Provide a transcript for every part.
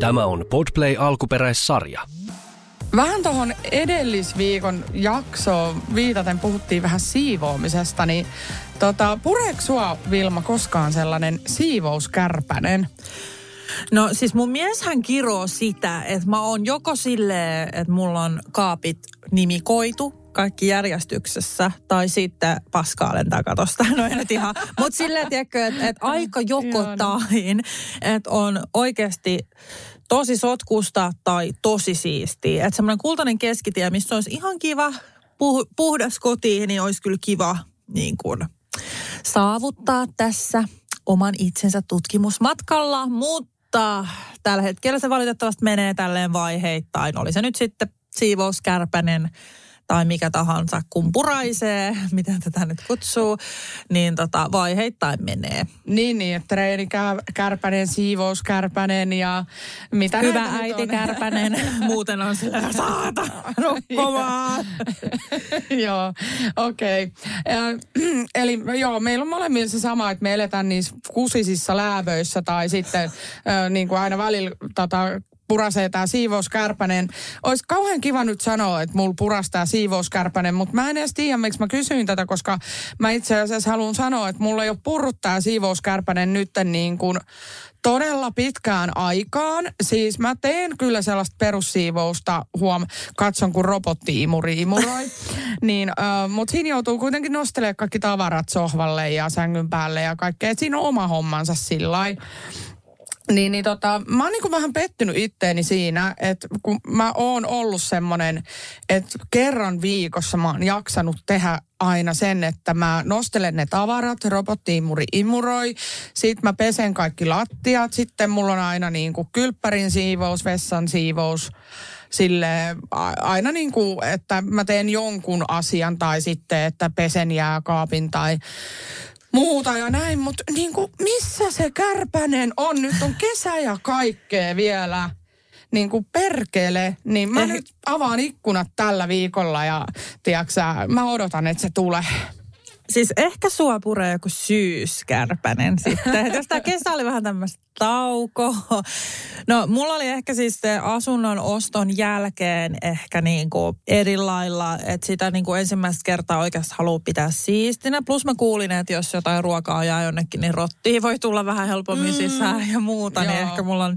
Tämä on Podplay alkuperäissarja. Vähän tuohon edellisviikon jaksoon viitaten puhuttiin vähän siivoamisesta, niin tota, pureeko sua Vilma koskaan sellainen siivouskärpänen? No siis mun mieshän kiroo sitä, että mä oon joko silleen, että mulla on kaapit nimikoitu, kaikki järjestyksessä, tai sitten paskaalen takatosta. No ei nyt ihan, mutta silleen, tiedätkö, että, että aika joko tain, että on oikeasti tosi sotkusta tai tosi siistiä. Että semmoinen kultainen keskitie, missä olisi ihan kiva, puh- puhdas koti, niin olisi kyllä kiva niin kuin, saavuttaa tässä oman itsensä tutkimusmatkalla, mutta tällä hetkellä se valitettavasti menee tälleen vaiheittain. Oli se nyt sitten siivouskärpänen tai mikä tahansa kumpuraisee, miten tätä nyt kutsuu, niin tota, vaiheittain menee. Niin, niin, että kärpänen, siivouskärpänen ja mitä Hyvä äiti on? kärpänen, muuten on sillä saata nukkumaan. joo, okei. Okay. eli joo, meillä on molemmilla se sama, että me eletään niissä kusisissa läävöissä tai sitten niin kuin aina välillä tota, purasee tämä siivouskärpänen. Olisi kauhean kiva nyt sanoa, että mulla purastaa siivouskärpänen, mutta mä en edes tiedä, miksi mä kysyin tätä, koska mä itse asiassa haluan sanoa, että mulla ei ole purrut tämä siivouskärpänen nyt niin kuin todella pitkään aikaan. Siis mä teen kyllä sellaista perussiivousta, huom, katson kun robotti-imuri imuroi. niin, äh, mutta siinä joutuu kuitenkin nostelemaan kaikki tavarat sohvalle ja sängyn päälle ja kaikkea. Et siinä on oma hommansa sillä niin, niin tota, mä oon niin vähän pettynyt itteeni siinä, että kun mä oon ollut semmonen, että kerran viikossa mä oon jaksanut tehdä aina sen, että mä nostelen ne tavarat, robottiimuri imuroi, sit mä pesen kaikki lattiat, sitten mulla on aina niin kuin kylppärin siivous, vessan siivous, sille aina niin kuin, että mä teen jonkun asian tai sitten, että pesen jääkaapin tai muuta ja näin, mutta niin kuin, missä se kärpänen on? Nyt on kesä ja kaikkea vielä. Niin kuin perkele, niin mä eh. nyt avaan ikkunat tällä viikolla ja tiiäksä, mä odotan, että se tulee. Siis ehkä sua puree joku syyskärpänen sitten. Jos tämä kesä oli vähän tämmöistä tauko. No mulla oli ehkä siis se asunnon oston jälkeen ehkä niin kuin eri lailla, että sitä niin kuin ensimmäistä kertaa oikeasti haluaa pitää siistinä. Plus mä kuulin, että jos jotain ruokaa jää jonnekin, niin rottiin voi tulla vähän helpommin mm. sisään ja muuta. Niin Joo. Niin ehkä mulla on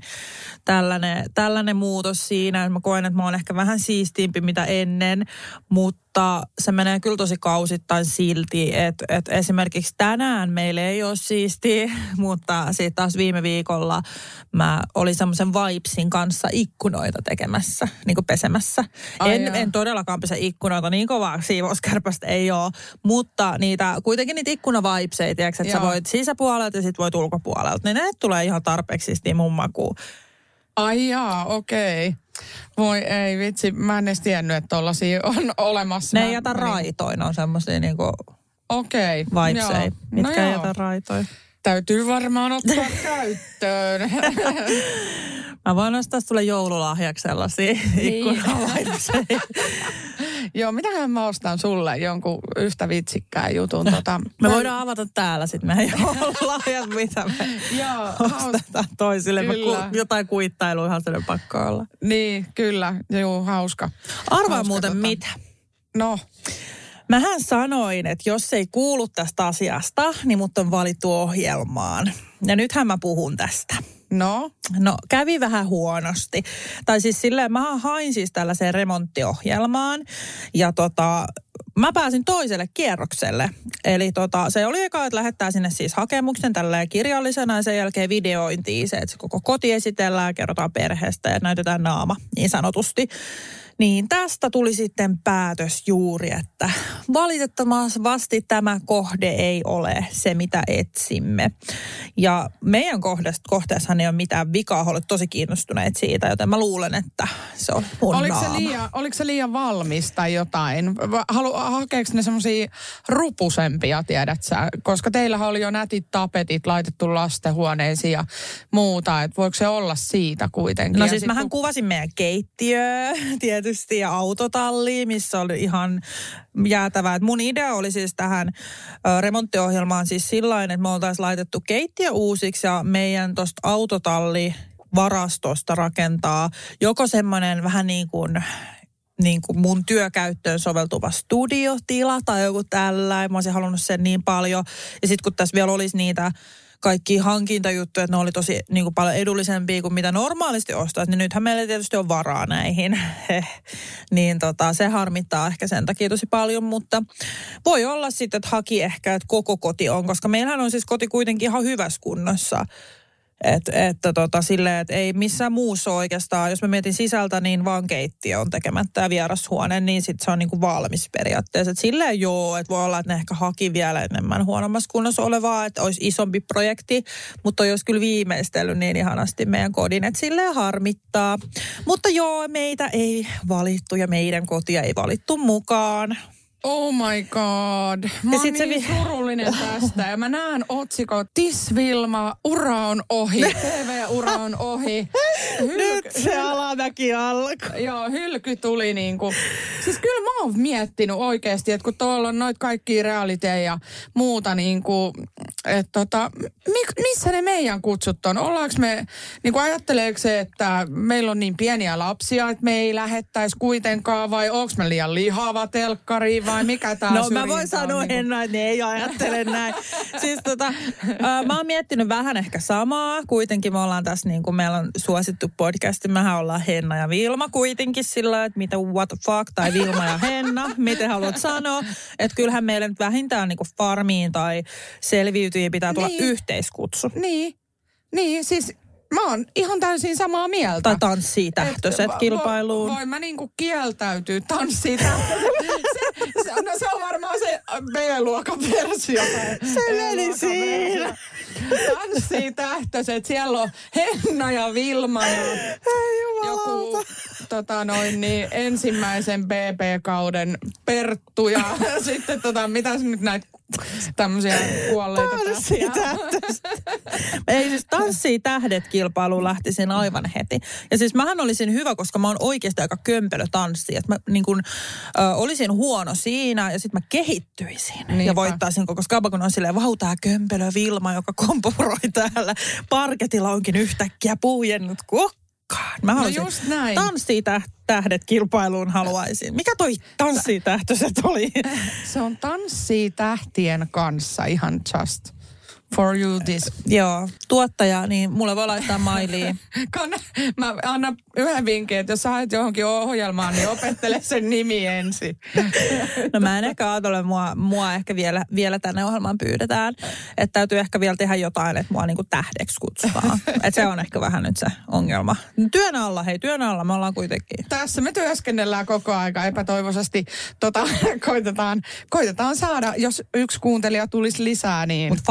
tällainen, tällainen muutos siinä. Mä koen, että mä oon ehkä vähän siistiimpi mitä ennen, mutta se menee kyllä tosi kausittain silti, että, että esimerkiksi tänään meillä ei ole siistiä, mutta sitten taas viime viikolla mä olin semmoisen Vibesin kanssa ikkunoita tekemässä, niin kuin pesemässä. Ai en, en todellakaan pese ikkunoita, niin kovaa siivouskärpästä ei ole, mutta niitä, kuitenkin niitä ikkunavaipeseja, että sä voit sisäpuolelta ja sit voit ulkopuolelta, niin ne tulee ihan tarpeeksi niin mun makuun. Ai jaa, okei. Okay. Voi ei vitsi, mä en edes tiennyt, että tollasia on olemassa. Ne ei jätä niin... raitoin, on semmosia niinku Okei. Okay. Vibesei, mitkä no ei jätä raitoin. Täytyy varmaan ottaa käyttöön. Mä voin ostaa sulle joululahjaksi sellaisia niin. Joo, mitähän mä ostan sulle jonkun yhtä vitsikkään jutun. Tota, me voidaan avata täällä sitten meidän joululahjat, mitä me Joo, ostetaan toisille. Kyllä. Ku, jotain kuittailuihan sen pakko olla. Niin, kyllä. Joo, hauska. Arvaa hauska, muuten tota... mitä. No. Mähän sanoin, että jos ei kuulu tästä asiasta, niin mut on valittu ohjelmaan. Ja nythän mä puhun tästä. No? No kävi vähän huonosti. Tai siis silleen, mä hain siis tällaiseen remonttiohjelmaan ja tota, mä pääsin toiselle kierrokselle. Eli tota, se oli eka, että lähettää sinne siis hakemuksen tälleen kirjallisena ja sen jälkeen videointiin se, että se koko koti esitellään, kerrotaan perheestä ja näytetään naama niin sanotusti. Niin tästä tuli sitten päätös juuri, että valitettavasti tämä kohde ei ole se, mitä etsimme. Ja meidän kohteessahan ei ole mitään vikaa, olet tosi kiinnostuneet siitä, joten mä luulen, että se on mun oliko se, liian, oliko se liian valmis tai jotain? Halu, hakeeko ne semmoisia rupusempia, tiedät sä? Koska teillähän oli jo nätit tapetit laitettu lastenhuoneisiin ja muuta, että voiko se olla siitä kuitenkin? No siis mähän kun- kuvasin meidän keittiö tietysti ja autotalli, missä oli ihan jäätävää. Et mun idea oli siis tähän remonttiohjelmaan siis sillain, että me oltaisiin laitettu keittiö uusiksi ja meidän tosta autotalli varastosta rakentaa joko semmoinen vähän niin kuin niin kuin mun työkäyttöön soveltuva studiotila tai joku tällä. Mä olisin halunnut sen niin paljon. Ja sitten kun tässä vielä olisi niitä kaikki hankintajuttuja, että ne oli tosi niin kuin paljon edullisempia kuin mitä normaalisti ostaisi, niin nythän meillä tietysti on varaa näihin. niin tota, se harmittaa ehkä sen takia tosi paljon, mutta voi olla sitten, että haki ehkä, että koko koti on, koska meillähän on siis koti kuitenkin ihan hyvässä kunnossa. Et, että tota, silleen, että ei missään muussa oikeastaan, jos mä mietin sisältä, niin vaan keittiö on tekemättä ja vierashuone, niin sitten se on niinku valmis periaatteessa. Et silleen joo, että voi olla, että ne ehkä haki vielä enemmän huonommassa kunnossa olevaa, että olisi isompi projekti, mutta olisi kyllä viimeistellyt niin ihanasti meidän kodin, että silleen harmittaa. Mutta joo, meitä ei valittu ja meidän kotia ei valittu mukaan. Oh my god. Mä oon se niin vi- surullinen tästä. Ja mä näen otsikot, Tis Vilma, ura on ohi. TV-ura on ohi. Hyl- alamäki alkoi. Joo, hylky tuli niinku. Siis kyllä mä oon miettinyt oikeasti, että kun tuolla on noit kaikki realiteja ja muuta niinku, että tota, mi- missä ne meidän kutsut on? Ollaanko me, niinku ajatteleeko se, että meillä on niin pieniä lapsia, että me ei lähettäisi kuitenkaan vai onko me liian lihava telkkari vai mikä tää No mä voin sanoa niinku? Henna, että ne ei ajattele näin. siis tota, ää, mä oon miettinyt vähän ehkä samaa. Kuitenkin me ollaan tässä niin kuin meillä on suosittu podcast. Mehän ollaan Henna ja Vilma kuitenkin sillä, että mitä what the fuck tai Vilma ja Henna, miten haluat sanoa. Että kyllähän meillä nyt vähintään niin kuin farmiin tai selviytyjiin pitää tulla Niin. yhteiskutsu. Niin, niin siis mä oon ihan täysin samaa mieltä. Tai tanssii tähtöiset Et vo- kilpailuun. vo- Voin mä niinku kieltäytyä tanssii tähtöset. se, se, no se on varmaan se B-luokan versio. Se meni siinä. Tanssii tähtöset. Siellä on Henna ja Vilma ja joku tota noin, niin, ensimmäisen BB-kauden Perttu ja sitten tota, mitäs nyt näitä tämmöisiä kuolleita Tanssii tähtöset. Ei siis tanssii tähdet kilpailuun lähtisin aivan heti. Ja siis mähän olisin hyvä, koska mä oon oikeasti aika kömpelö tanssi. Että mä niin kun, ö, olisin huono siinä ja sitten mä kehittyisin. Niinpä. Ja voittaisin koko skaba, kun on silleen, vau tää kömpelö Vilma, joka kompuroi täällä. Parketilla onkin yhtäkkiä puhjennut kukkaan. Mä No just näin. tanssii täh- tähdet kilpailuun haluaisin. Mikä toi tanssii tähtöset oli? Se on tanssii tähtien kanssa ihan just for you this. Joo, tuottaja, niin mulle voi laittaa mailiin. Kann, mä annan yhden vinkin, että jos sä haet johonkin ohjelmaan, niin opettele sen nimi ensin. No mä en ehkä ajattele, mua, mua ehkä vielä, vielä tänne ohjelmaan pyydetään. Että täytyy ehkä vielä tehdä jotain, että mua niinku tähdeksi kutsutaan. Että se on ehkä vähän nyt se ongelma. Työn alla, hei työn alla me ollaan kuitenkin. Tässä me työskennellään koko aika epätoivoisesti. Tota, koitetaan, koitetaan saada, jos yksi kuuntelija tulisi lisää, niin Mutta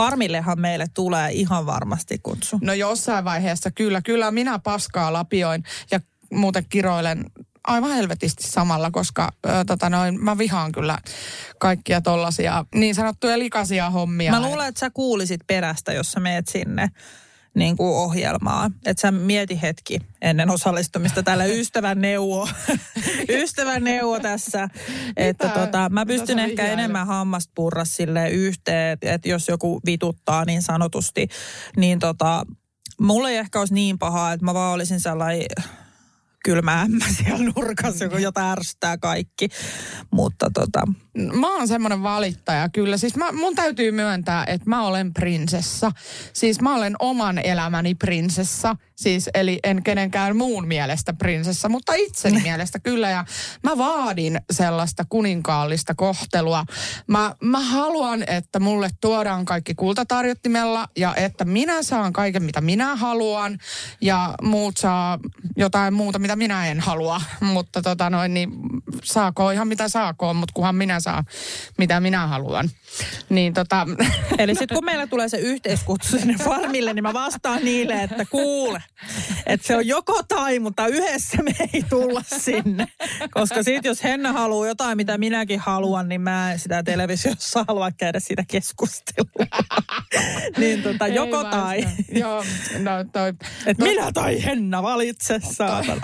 farmillehan meille tulee ihan varmasti kutsu. no jossain vaiheessa kyllä, kyllä minä paskaa lapioin ja muuten kiroilen aivan helvetisti samalla, koska ö, tota noin, mä vihaan kyllä kaikkia tollasia niin sanottuja likaisia hommia. Mä luulen, että sä kuulisit perästä, jos sä meet sinne niin kuin ohjelmaa. Että sä mieti hetki ennen osallistumista tällä ystävän neuvo. ystävän neuvo tässä. Että tota, mä pystyn ehkä enemmän hammasta purra sille yhteen, että et jos joku vituttaa niin sanotusti, niin tota, mulle ei ehkä olisi niin pahaa, että mä vaan olisin sellainen kylmä ämmä siellä nurkassa, joku jota ärsyttää kaikki. Mutta tota, Mä oon semmoinen valittaja kyllä. Siis mä, mun täytyy myöntää, että mä olen prinsessa. Siis mä olen oman elämäni prinsessa. Siis eli en kenenkään muun mielestä prinsessa, mutta itseni mielestä kyllä. Ja mä vaadin sellaista kuninkaallista kohtelua. Mä, mä haluan, että mulle tuodaan kaikki kultatarjottimella ja että minä saan kaiken, mitä minä haluan. Ja muut saa jotain muuta, mitä minä en halua. Mutta tota noin, niin saako ihan mitä saako, mutta kunhan minä saan, mitä minä haluan. Niin tota, Eli sitten kun meillä tulee se yhteiskutsu sinne farmille, niin mä vastaan niille, että kuule, Että se on joko tai, mutta yhdessä me ei tulla sinne. Koska sitten jos Henna haluaa jotain, mitä minäkin haluan, niin mä en sitä televisiossa halua käydä siitä keskustelua. niin tota, Ei joko tai. Joo, no toi. Et minä tai Henna valitse, saatana.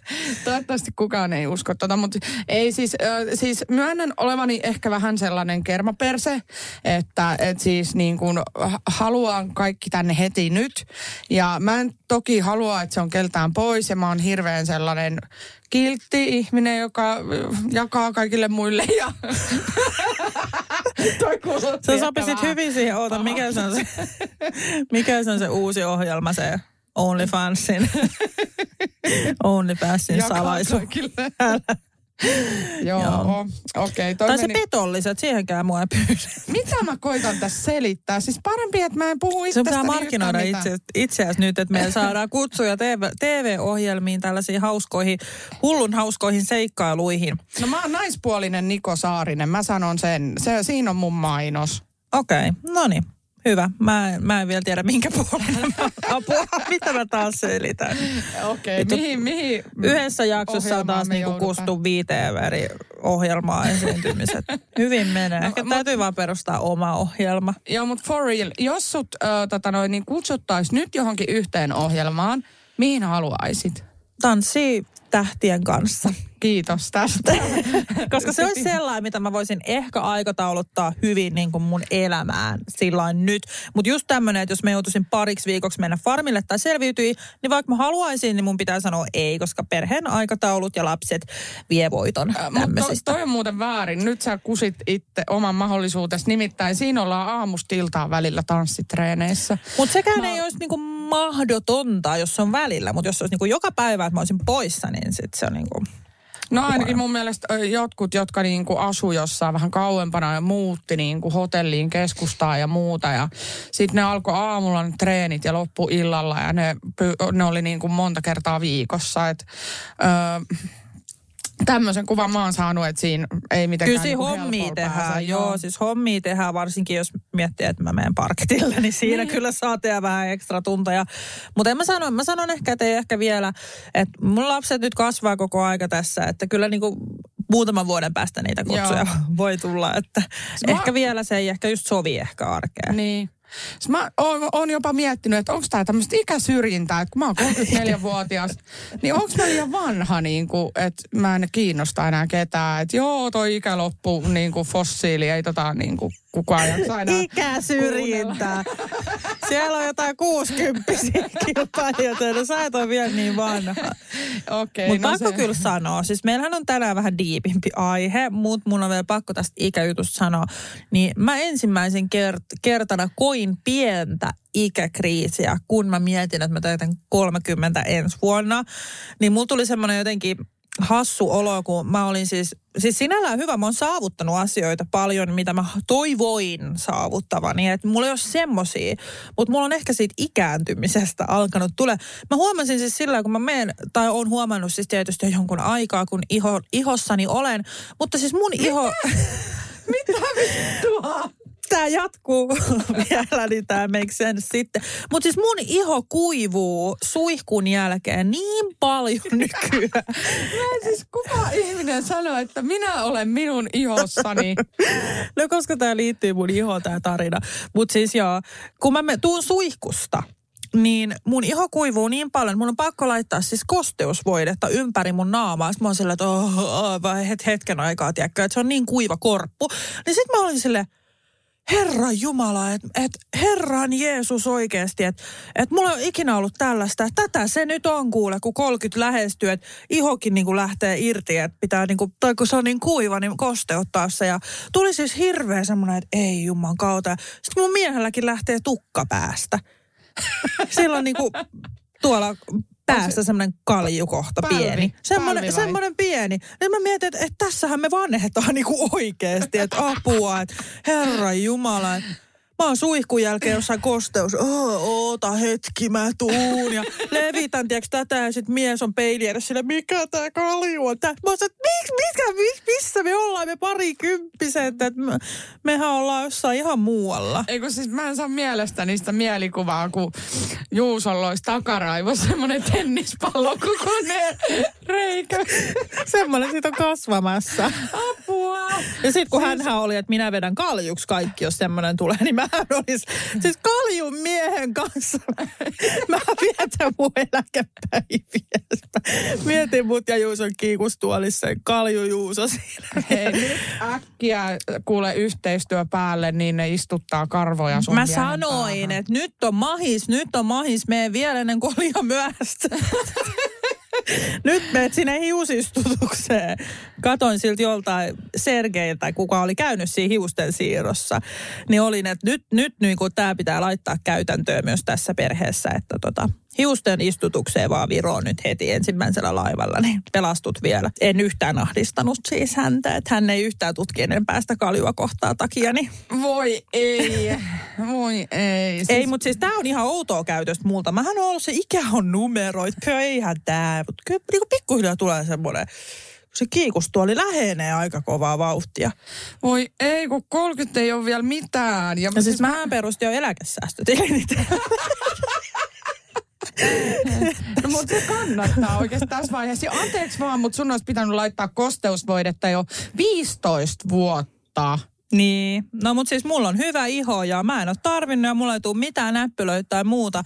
Toivottavasti kukaan ei usko tota, mutta ei siis, äh, siis myönnän olevani ehkä vähän sellainen kermaperse, että et siis niin kuin haluan kaikki tänne heti nyt. Ja mä en toki halua, että se on keltään pois ja mä oon hirveän sellainen kiltti ihminen, joka äh, jakaa kaikille muille ja... Toi Sä sopisit hyvin siihen, oota, mikä se on se, mikä se on se uusi ohjelma, se OnlyFansin, OnlyFansin kaikille. Älä. Joo, Joo. okei. Okay, Tai se petolliset, siihenkään mua ei pyydä. Mitä mä koitan tässä selittää? Siis parempi, että mä en puhu Se itsestäni pitää markkinoida itse, itseäsi nyt, että me saadaan kutsuja TV, TV-ohjelmiin tällaisiin hauskoihin, hullun hauskoihin seikkailuihin. No mä oon naispuolinen Niko Saarinen, mä sanon sen. Se, siinä on mun mainos. Okei, okay, no niin. Hyvä. Mä, mä en vielä tiedä, minkä puolella mä apua, mitä mä taas selitän. Okei, Vittu, mihin, mihin Yhdessä jaksossa on taas niinku kustu viiteen eri ohjelmaa esiintymiset. Hyvin menee. Ehkä mut- täytyy vaan perustaa oma ohjelma. Joo, mutta for real, jos sut äh, tota noin, niin kutsuttais nyt johonkin yhteen ohjelmaan, mihin haluaisit? Tanssii tähtien kanssa. Kiitos tästä. Koska se olisi sellainen, mitä mä voisin ehkä aikatauluttaa hyvin niin kuin mun elämään sillain nyt. Mutta just tämmöinen, että jos mä joutuisin pariksi viikoksi mennä farmille tai selviytyi, niin vaikka mä haluaisin, niin mun pitää sanoa ei, koska perheen aikataulut ja lapset vie voiton Mutta to, tämmöisistä. toi on muuten väärin. Nyt sä kusit itse oman mahdollisuutesi. Nimittäin siinä ollaan aamustiltaan välillä tanssitreeneissä. Mutta sekään ei olisi niinku mahdotonta, jos se on välillä. Mutta jos se olisi niinku joka päivä, että mä olisin poissa, niin sit se on niinku... No ainakin mun mielestä jotkut, jotka niinku asu jossain vähän kauempana ja muutti niinku hotelliin keskustaa ja muuta. Ja sitten ne alkoi aamulla ne treenit ja loppu illalla ja ne, ne oli niinku monta kertaa viikossa. Et, ö, tämmöisen kuvan mä oon saanut, että siinä ei mitenkään Kyllä siinä niinku hommia tehdään, pääse. joo. Siis hommia tehdään, varsinkin jos miettii, että mä menen parketille, niin siinä Niin. kyllä saa tehdä vähän ekstra tunteja. Mutta en mä sano, mä sanon ehkä, että ei ehkä vielä, että mun lapset nyt kasvaa koko aika tässä, että kyllä niinku muutaman vuoden päästä niitä kutsuja Joo. voi tulla, että mä- ehkä vielä se ei ehkä just sovi ehkä arkeen. Niin. Siis mä oon, oon jopa miettinyt, että onko tämä tämmöistä ikäsyrjintää, että kun mä oon 34-vuotias, niin onko mä liian vanha, niin kuin, että mä en kiinnosta enää ketään. Että joo, toi ikä loppuu, niin kuin fossiili, ei tota niin kuin kukaan jaksa enää Ikäsyrjintää. Siellä on jotain 60 kilpailijoita, no sä et ole vielä niin vanha. Okei, Mutta no pakko se- kyllä sanoa, siis meillähän on tänään vähän diipimpi aihe, mutta mun on vielä pakko tästä ikäjutusta sanoa. Niin mä ensimmäisen kert- kertana koin pientä ikäkriisiä, kun mä mietin, että mä täytän 30 ensi vuonna. Niin mulla tuli semmoinen jotenkin hassu olo, kun mä olin siis, siis sinällään hyvä, mä oon saavuttanut asioita paljon, mitä mä toivoin saavuttavani, että mulla ei ole semmosia, mutta mulla on ehkä siitä ikääntymisestä alkanut tule. Mä huomasin siis sillä, kun mä menen, tai oon huomannut siis tietysti jo jonkun aikaa, kun iho, ihossani olen, mutta siis mun iho... Mitä vittua? Tämä jatkuu vielä, niin tämä makes sense sitten. Mutta siis mun iho kuivuu suihkun jälkeen niin paljon nykyään. Mä siis kuka ihminen sanoo, että minä olen minun ihossani. No koska tämä liittyy mun ihoon tämä tarina. Mutta siis joo, kun mä tuun suihkusta, niin mun iho kuivuu niin paljon, että mun on pakko laittaa siis kosteusvoidetta ympäri mun naamaa. Sitten mä oon sillä, että oh, oh, het, hetken aikaa, tiedätkö, että se on niin kuiva korppu. Niin sitten mä olin silleen, Herran Jumala, että et, Herran Jeesus oikeasti, että et mulla on ikinä ollut tällaista. Tätä se nyt on kuule, kun 30 lähestyy, että ihokin niinku lähtee irti, että pitää niinku, tai kun se on niin kuiva, niin kosteuttaa se. Ja tuli siis hirveä semmoinen, että ei Juman kautta. Sitten mun miehelläkin lähtee tukka päästä. Silloin niinku tuolla päässä semmoinen kaljukohta Pälvi, pieni. Semmoinen, semmoinen pieni. Niin mä mietin, että, että tässähän me vanhetaan niinku oikeasti, että apua, että herra jumala. Että Mä oon suihkun jälkeen jossain kosteus. Oh, oota hetki, mä tuun. Ja levitän, tiedätkö, tätä. Ja sit mies on peili edessä sille, mikä tää kalju on. Tää. Mä oon että mikä, mikä, missä me ollaan, me parikymppiset. Että me, mehän ollaan jossain ihan muualla. Eikö siis mä en saa mielestä niistä mielikuvaa, kun Juusolla olisi takaraivossa semmoinen tennispallo kokoneen reikä. Semmoinen siitä on kasvamassa. Apua. Ja sitten kun siis... hän oli, että minä vedän kaljuksi kaikki, jos semmoinen tulee, niin mä olisi siis kaljun miehen kanssa. mä vietän mun eläkepäiviä. Mietin mut ja Juuson kiikustuolissa, kalju Juuso siinä. Hei, nyt äkkiä kuule yhteistyö päälle, niin ne istuttaa karvoja sun Mä sanoin, että nyt on mahis, nyt on mahis, mene vielä ennen kuin oli myöhäistä. Nyt menet sinne hiusistutukseen. Katoin siltä joltain Sergeiltä, kuka oli käynyt siinä hiusten siirrossa. Niin olin, että nyt, nyt niin tämä pitää laittaa käytäntöön myös tässä perheessä, että tota, hiusten istutukseen vaan Viroon nyt heti ensimmäisellä laivalla, niin pelastut vielä. En yhtään ahdistanut siis häntä, että hän ei yhtään tutki ennen päästä kaljua kohtaa takia. Niin. Voi ei, voi ei. Siis... Ei, mutta siis tämä on ihan outoa käytöstä multa. Mähän on ollut se ikä on numeroit, eihän tämä, mutta kyllä niin pikkuhiljaa tulee semmoinen se kiikustuoli lähenee aika kovaa vauhtia. Voi ei, kun 30 ei ole vielä mitään. Ja, ja siis, siis mähän perustin jo eläkesäästötilinit. No, mutta se kannattaa oikeasti tässä vaiheessa. Ja anteeksi vaan, mutta sun olisi pitänyt laittaa kosteusvoidetta jo 15 vuotta. Niin, no mutta siis mulla on hyvä iho ja mä en ole tarvinnut ja mulla ei tule mitään näppylöitä tai muuta.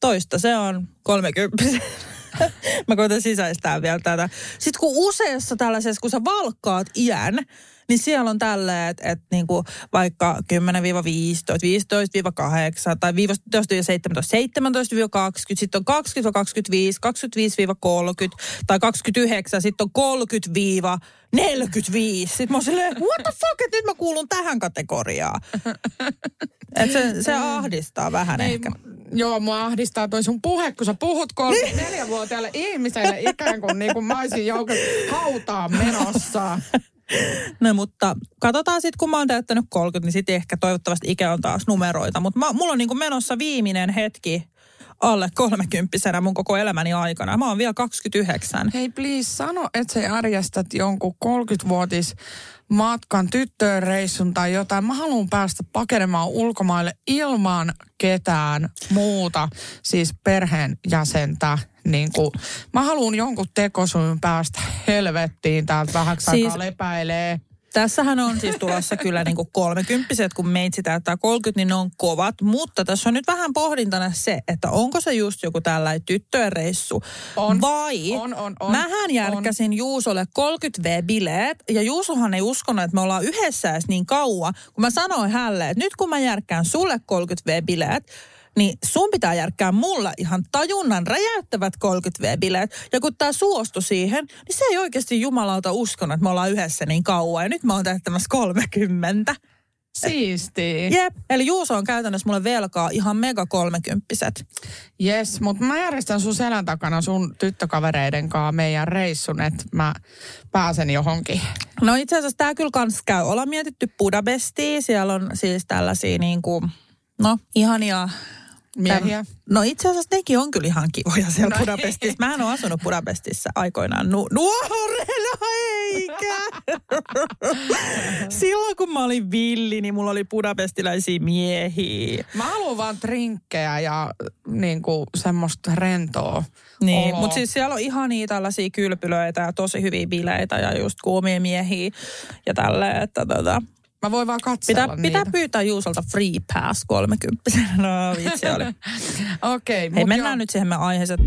Toista se on 30. Mä koitan sisäistää vielä tätä. Sitten kun useassa tällaisessa, kun sä valkkaat iän, niin siellä on tälleen, että et niinku vaikka 10-15, 15-8 tai 15-17, 17-20, sitten on 20-25, 25-30 tai 29, sitten on 30-45. Sitten mä oon silleen, what the fuck, että nyt mä kuulun tähän kategoriaan. Et se, se ahdistaa vähän Ei, ehkä. Joo, mua ahdistaa toi sun puhe, kun sä puhut 34-vuotiaalle ihmiselle ikään kuin, niin kuin mä olisin joukon hautaan menossa. No mutta katsotaan sitten, kun mä oon täyttänyt 30, niin sitten ehkä toivottavasti ikä on taas numeroita. Mutta mulla on niin menossa viimeinen hetki alle 30 mun koko elämäni aikana. Mä oon vielä 29. Hei please, sano, että sä järjestät jonkun 30-vuotis matkan tyttöön reissun tai jotain. Mä haluan päästä pakenemaan ulkomaille ilman ketään muuta, siis perheen jäsentä. Niin kuin, mä haluan jonkun tekosuun päästä helvettiin täältä vähäksi siis, aikaa lepäilee. Tässähän on siis tulossa kyllä niin kuin kolmekymppiset, kun meitsi täyttää 30, niin ne on kovat. Mutta tässä on nyt vähän pohdintana se, että onko se just joku tällainen tyttöjen reissu. On, vai on, on, on, mähän järkkäsin on. Juusolle 30V-bileet. Ja Juusohan ei uskonut, että me ollaan yhdessä edes niin kauan. Kun mä sanoin hänelle, että nyt kun mä järkkään sulle 30V-bileet, niin sun pitää järkkää mulla ihan tajunnan räjäyttävät 30V-bileet. Ja kun tää suostu siihen, niin se ei oikeasti jumalauta uskonut, että me ollaan yhdessä niin kauan. Ja nyt mä oon täyttämässä 30. Siisti. Jep. Eli Juuso on käytännössä mulle velkaa ihan mega kolmekymppiset. Yes, mutta mä järjestän sun selän takana sun tyttökavereiden kanssa meidän reissun, että mä pääsen johonkin. No itse asiassa tää kyllä kans käy. Ollaan mietitty Budapestia. Siellä on siis tällaisia niin kuin, no ihania Miehiä? no itse asiassa nekin on kyllä ihan kivoja siellä no Budapestissa. Mä en ole asunut Budapestissa aikoinaan nu- nuorena, eikä. Silloin kun mä olin villi, niin mulla oli budapestilaisia miehiä. Mä haluan vaan trinkkejä ja niin kuin semmoista rentoa Niin, mutta siis siellä on ihan niitä tällaisia kylpylöitä ja tosi hyviä bileitä ja just kuumia miehiä ja tälleen, että tota, Mä voin vaan katsella pitää, pitää pyytää Juusolta free pass 30. No vitsi oli. Okei. Okay, Hei, mennään jo. nyt siihen me aiheeseen.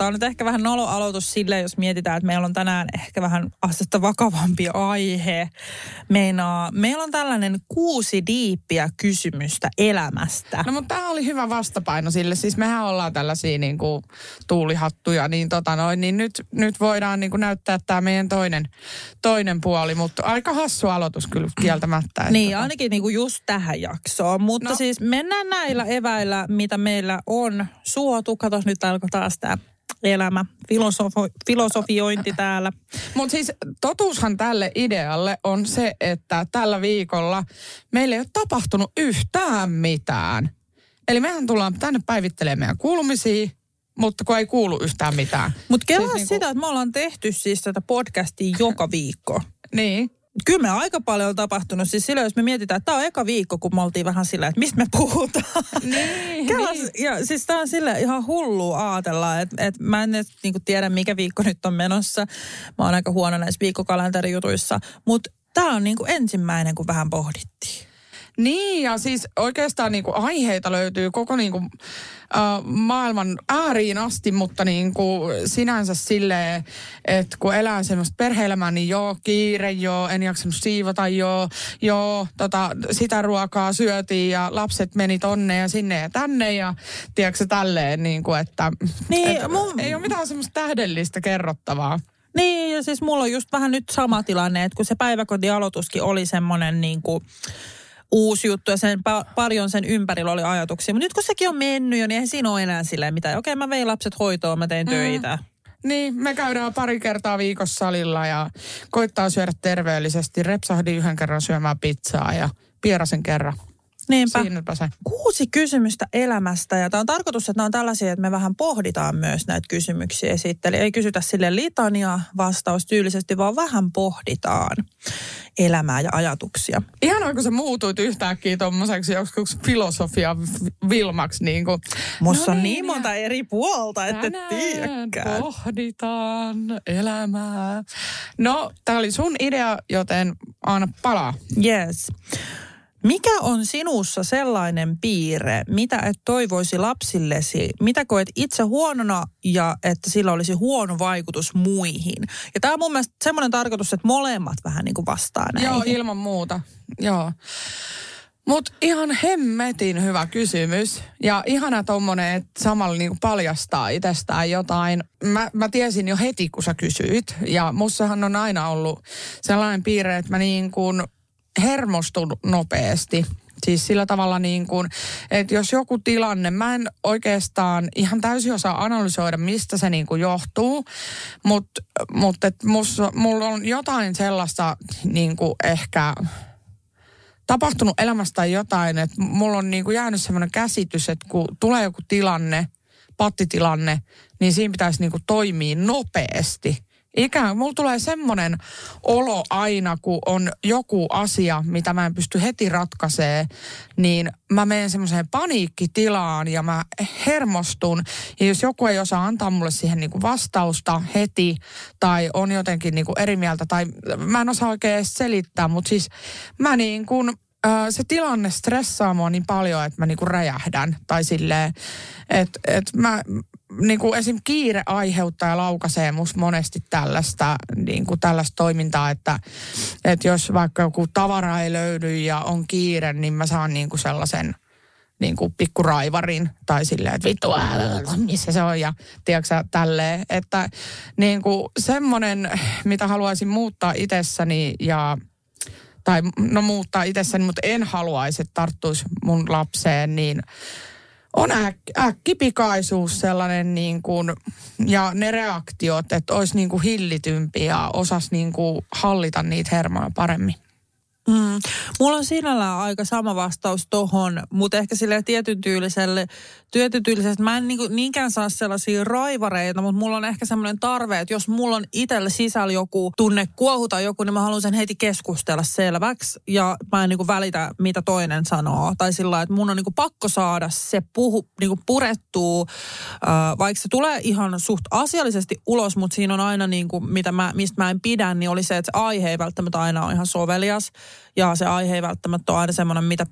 Tämä on nyt ehkä vähän nolo aloitus sille, jos mietitään, että meillä on tänään ehkä vähän astetta vakavampi aihe. Meinaa, meillä on tällainen kuusi diippiä kysymystä elämästä. No mutta tämä oli hyvä vastapaino sille. Siis mehän ollaan tällaisia niin kuin tuulihattuja, niin, tota noin, niin nyt, nyt voidaan niin kuin näyttää tämä meidän toinen, toinen puoli. Mutta aika hassu aloitus kyllä kieltämättä. Että Niin, tota- ainakin niinku just tähän jaksoon. Mutta. No. siis mennään näillä eväillä, mitä meillä on suotu. Katos, nyt alkoi taas tämä elämä, filosofo, filosofiointi täällä. Mutta siis totuushan tälle idealle on se, että tällä viikolla meillä ei ole tapahtunut yhtään mitään. Eli mehän tullaan tänne päivittelemään meidän kuulumisia, mutta kun ei kuulu yhtään mitään. Mutta kelaa siis niinku- sitä, että me ollaan tehty siis tätä podcastia joka viikko. Niin. Kyllä me aika paljon on tapahtunut. Siis silloin, jos me mietitään, että tämä on eka viikko, kun me oltiin vähän sillä, että mistä me puhutaan. Niin, Kela, niin. ja siis tämä on sille ihan hullu ajatella, että, että mä en nyt niin tiedä, mikä viikko nyt on menossa. Mä oon aika huono näissä viikkokalenterijutuissa. Mutta tämä on niin kuin ensimmäinen, kun vähän pohdittiin. Niin, ja siis oikeastaan niin kuin aiheita löytyy koko niin kuin, äh, maailman ääriin asti, mutta niin kuin sinänsä silleen, että kun elää semmoista perhe-elämää, niin joo, kiire, joo, en jaksanut siivota, joo, joo, tota, sitä ruokaa syötiin ja lapset meni tonne ja sinne ja tänne ja tiedätkö tälleen, niin kuin, että Niin, et, mun- ei ole mitään semmoista tähdellistä kerrottavaa. Niin, ja siis mulla on just vähän nyt sama tilanne, että kun se päiväkotialoituskin oli semmoinen niin kuin uusi juttu ja sen pa- paljon sen ympärillä oli ajatuksia. Mutta nyt kun sekin on mennyt jo, niin eihän siinä ole enää silleen mitään. Okei, mä vein lapset hoitoon, mä tein töitä. Niin, me käydään pari kertaa viikossa salilla ja koittaa syödä terveellisesti. Repsahdin yhden kerran syömään pizzaa ja pierasen kerran. Niinpä. Siinäpä se. Kuusi kysymystä elämästä ja tämä on tarkoitus, että nämä on tällaisia, että me vähän pohditaan myös näitä kysymyksiä sitten. Eli ei kysytä sille litania vastaus tyylisesti, vaan vähän pohditaan elämää ja ajatuksia. Ihanaa, kun sä muutuit yhtäkkiä tommoseksi joskus filosofia Vilmaksi. Niin kuin, Musta on no niin monta eri puolta, että tiedäkään. pohditaan elämää. No, tää oli sun idea, joten anna palaa. Yes. Mikä on sinussa sellainen piirre, mitä et toivoisi lapsillesi? Mitä koet itse huonona ja että sillä olisi huono vaikutus muihin? Ja tämä on mun mielestä semmoinen tarkoitus, että molemmat vähän niin kuin vastaa näihin. Joo, ilman muuta. Joo. Mut ihan hemmetin hyvä kysymys. Ja ihana tommonen, että samalla niinku paljastaa itsestään jotain. Mä, mä tiesin jo heti, kun sä kysyit. Ja mussahan on aina ollut sellainen piirre, että mä niin kuin hermostun nopeasti. Siis sillä tavalla niin kuin, että jos joku tilanne, mä en oikeastaan ihan täysin osaa analysoida, mistä se niin kuin johtuu, mutta mut, mulla on jotain sellaista niin kuin ehkä tapahtunut elämästä jotain, että mulla on niin kuin jäänyt semmoinen käsitys, että kun tulee joku tilanne, pattitilanne, niin siinä pitäisi niin kuin toimia nopeasti. Ikään mulla tulee semmoinen olo aina, kun on joku asia, mitä mä en pysty heti ratkaisemaan, niin mä menen semmoiseen paniikkitilaan ja mä hermostun. Ja jos joku ei osaa antaa mulle siihen niinku vastausta heti tai on jotenkin niinku eri mieltä tai mä en osaa oikein edes selittää, mutta siis mä niin kuin, se tilanne stressaa mua niin paljon, että mä niinku räjähdän. Tai silleen, että et mä niinku esim. kiire aiheuttaa ja laukaisee musta monesti tällaista, niinku tällaista toimintaa, että, että jos vaikka joku tavara ei löydy ja on kiire, niin mä saan niinku sellaisen niin kuin pikkuraivarin tai silleen, että vittu, ää, missä se on ja tiedätkö tälleen. Että niin kuin semmoinen, mitä haluaisin muuttaa itsessäni ja tai no muuttaa itsessäni, mutta en haluaisi, että tarttuisi mun lapseen, niin on äk, äkkipikaisuus sellainen niin kuin, ja ne reaktiot, että olisi niin kuin hillitympi ja osasi niin kuin hallita niitä hermoja paremmin. Mm. Mulla on sinällään aika sama vastaus tohon, mutta ehkä sille tietyn tyyliselle, tietyn tyyliselle, mä en niinku niinkään saa sellaisia raivareita, mutta mulla on ehkä semmoinen tarve, että jos mulla on itsellä sisällä joku tunne kuohu tai joku, niin mä haluan sen heti keskustella selväksi ja mä en niinku välitä, mitä toinen sanoo. Tai sillä että mun on niinku pakko saada se puhu, niinku purettua, äh, vaikka se tulee ihan suht asiallisesti ulos, mutta siinä on aina niinku, mitä mä, mistä mä en pidä, niin oli se, että se aihe ei välttämättä aina ole ihan sovelias ja se aihe ei välttämättä ole aina semmoinen, mitä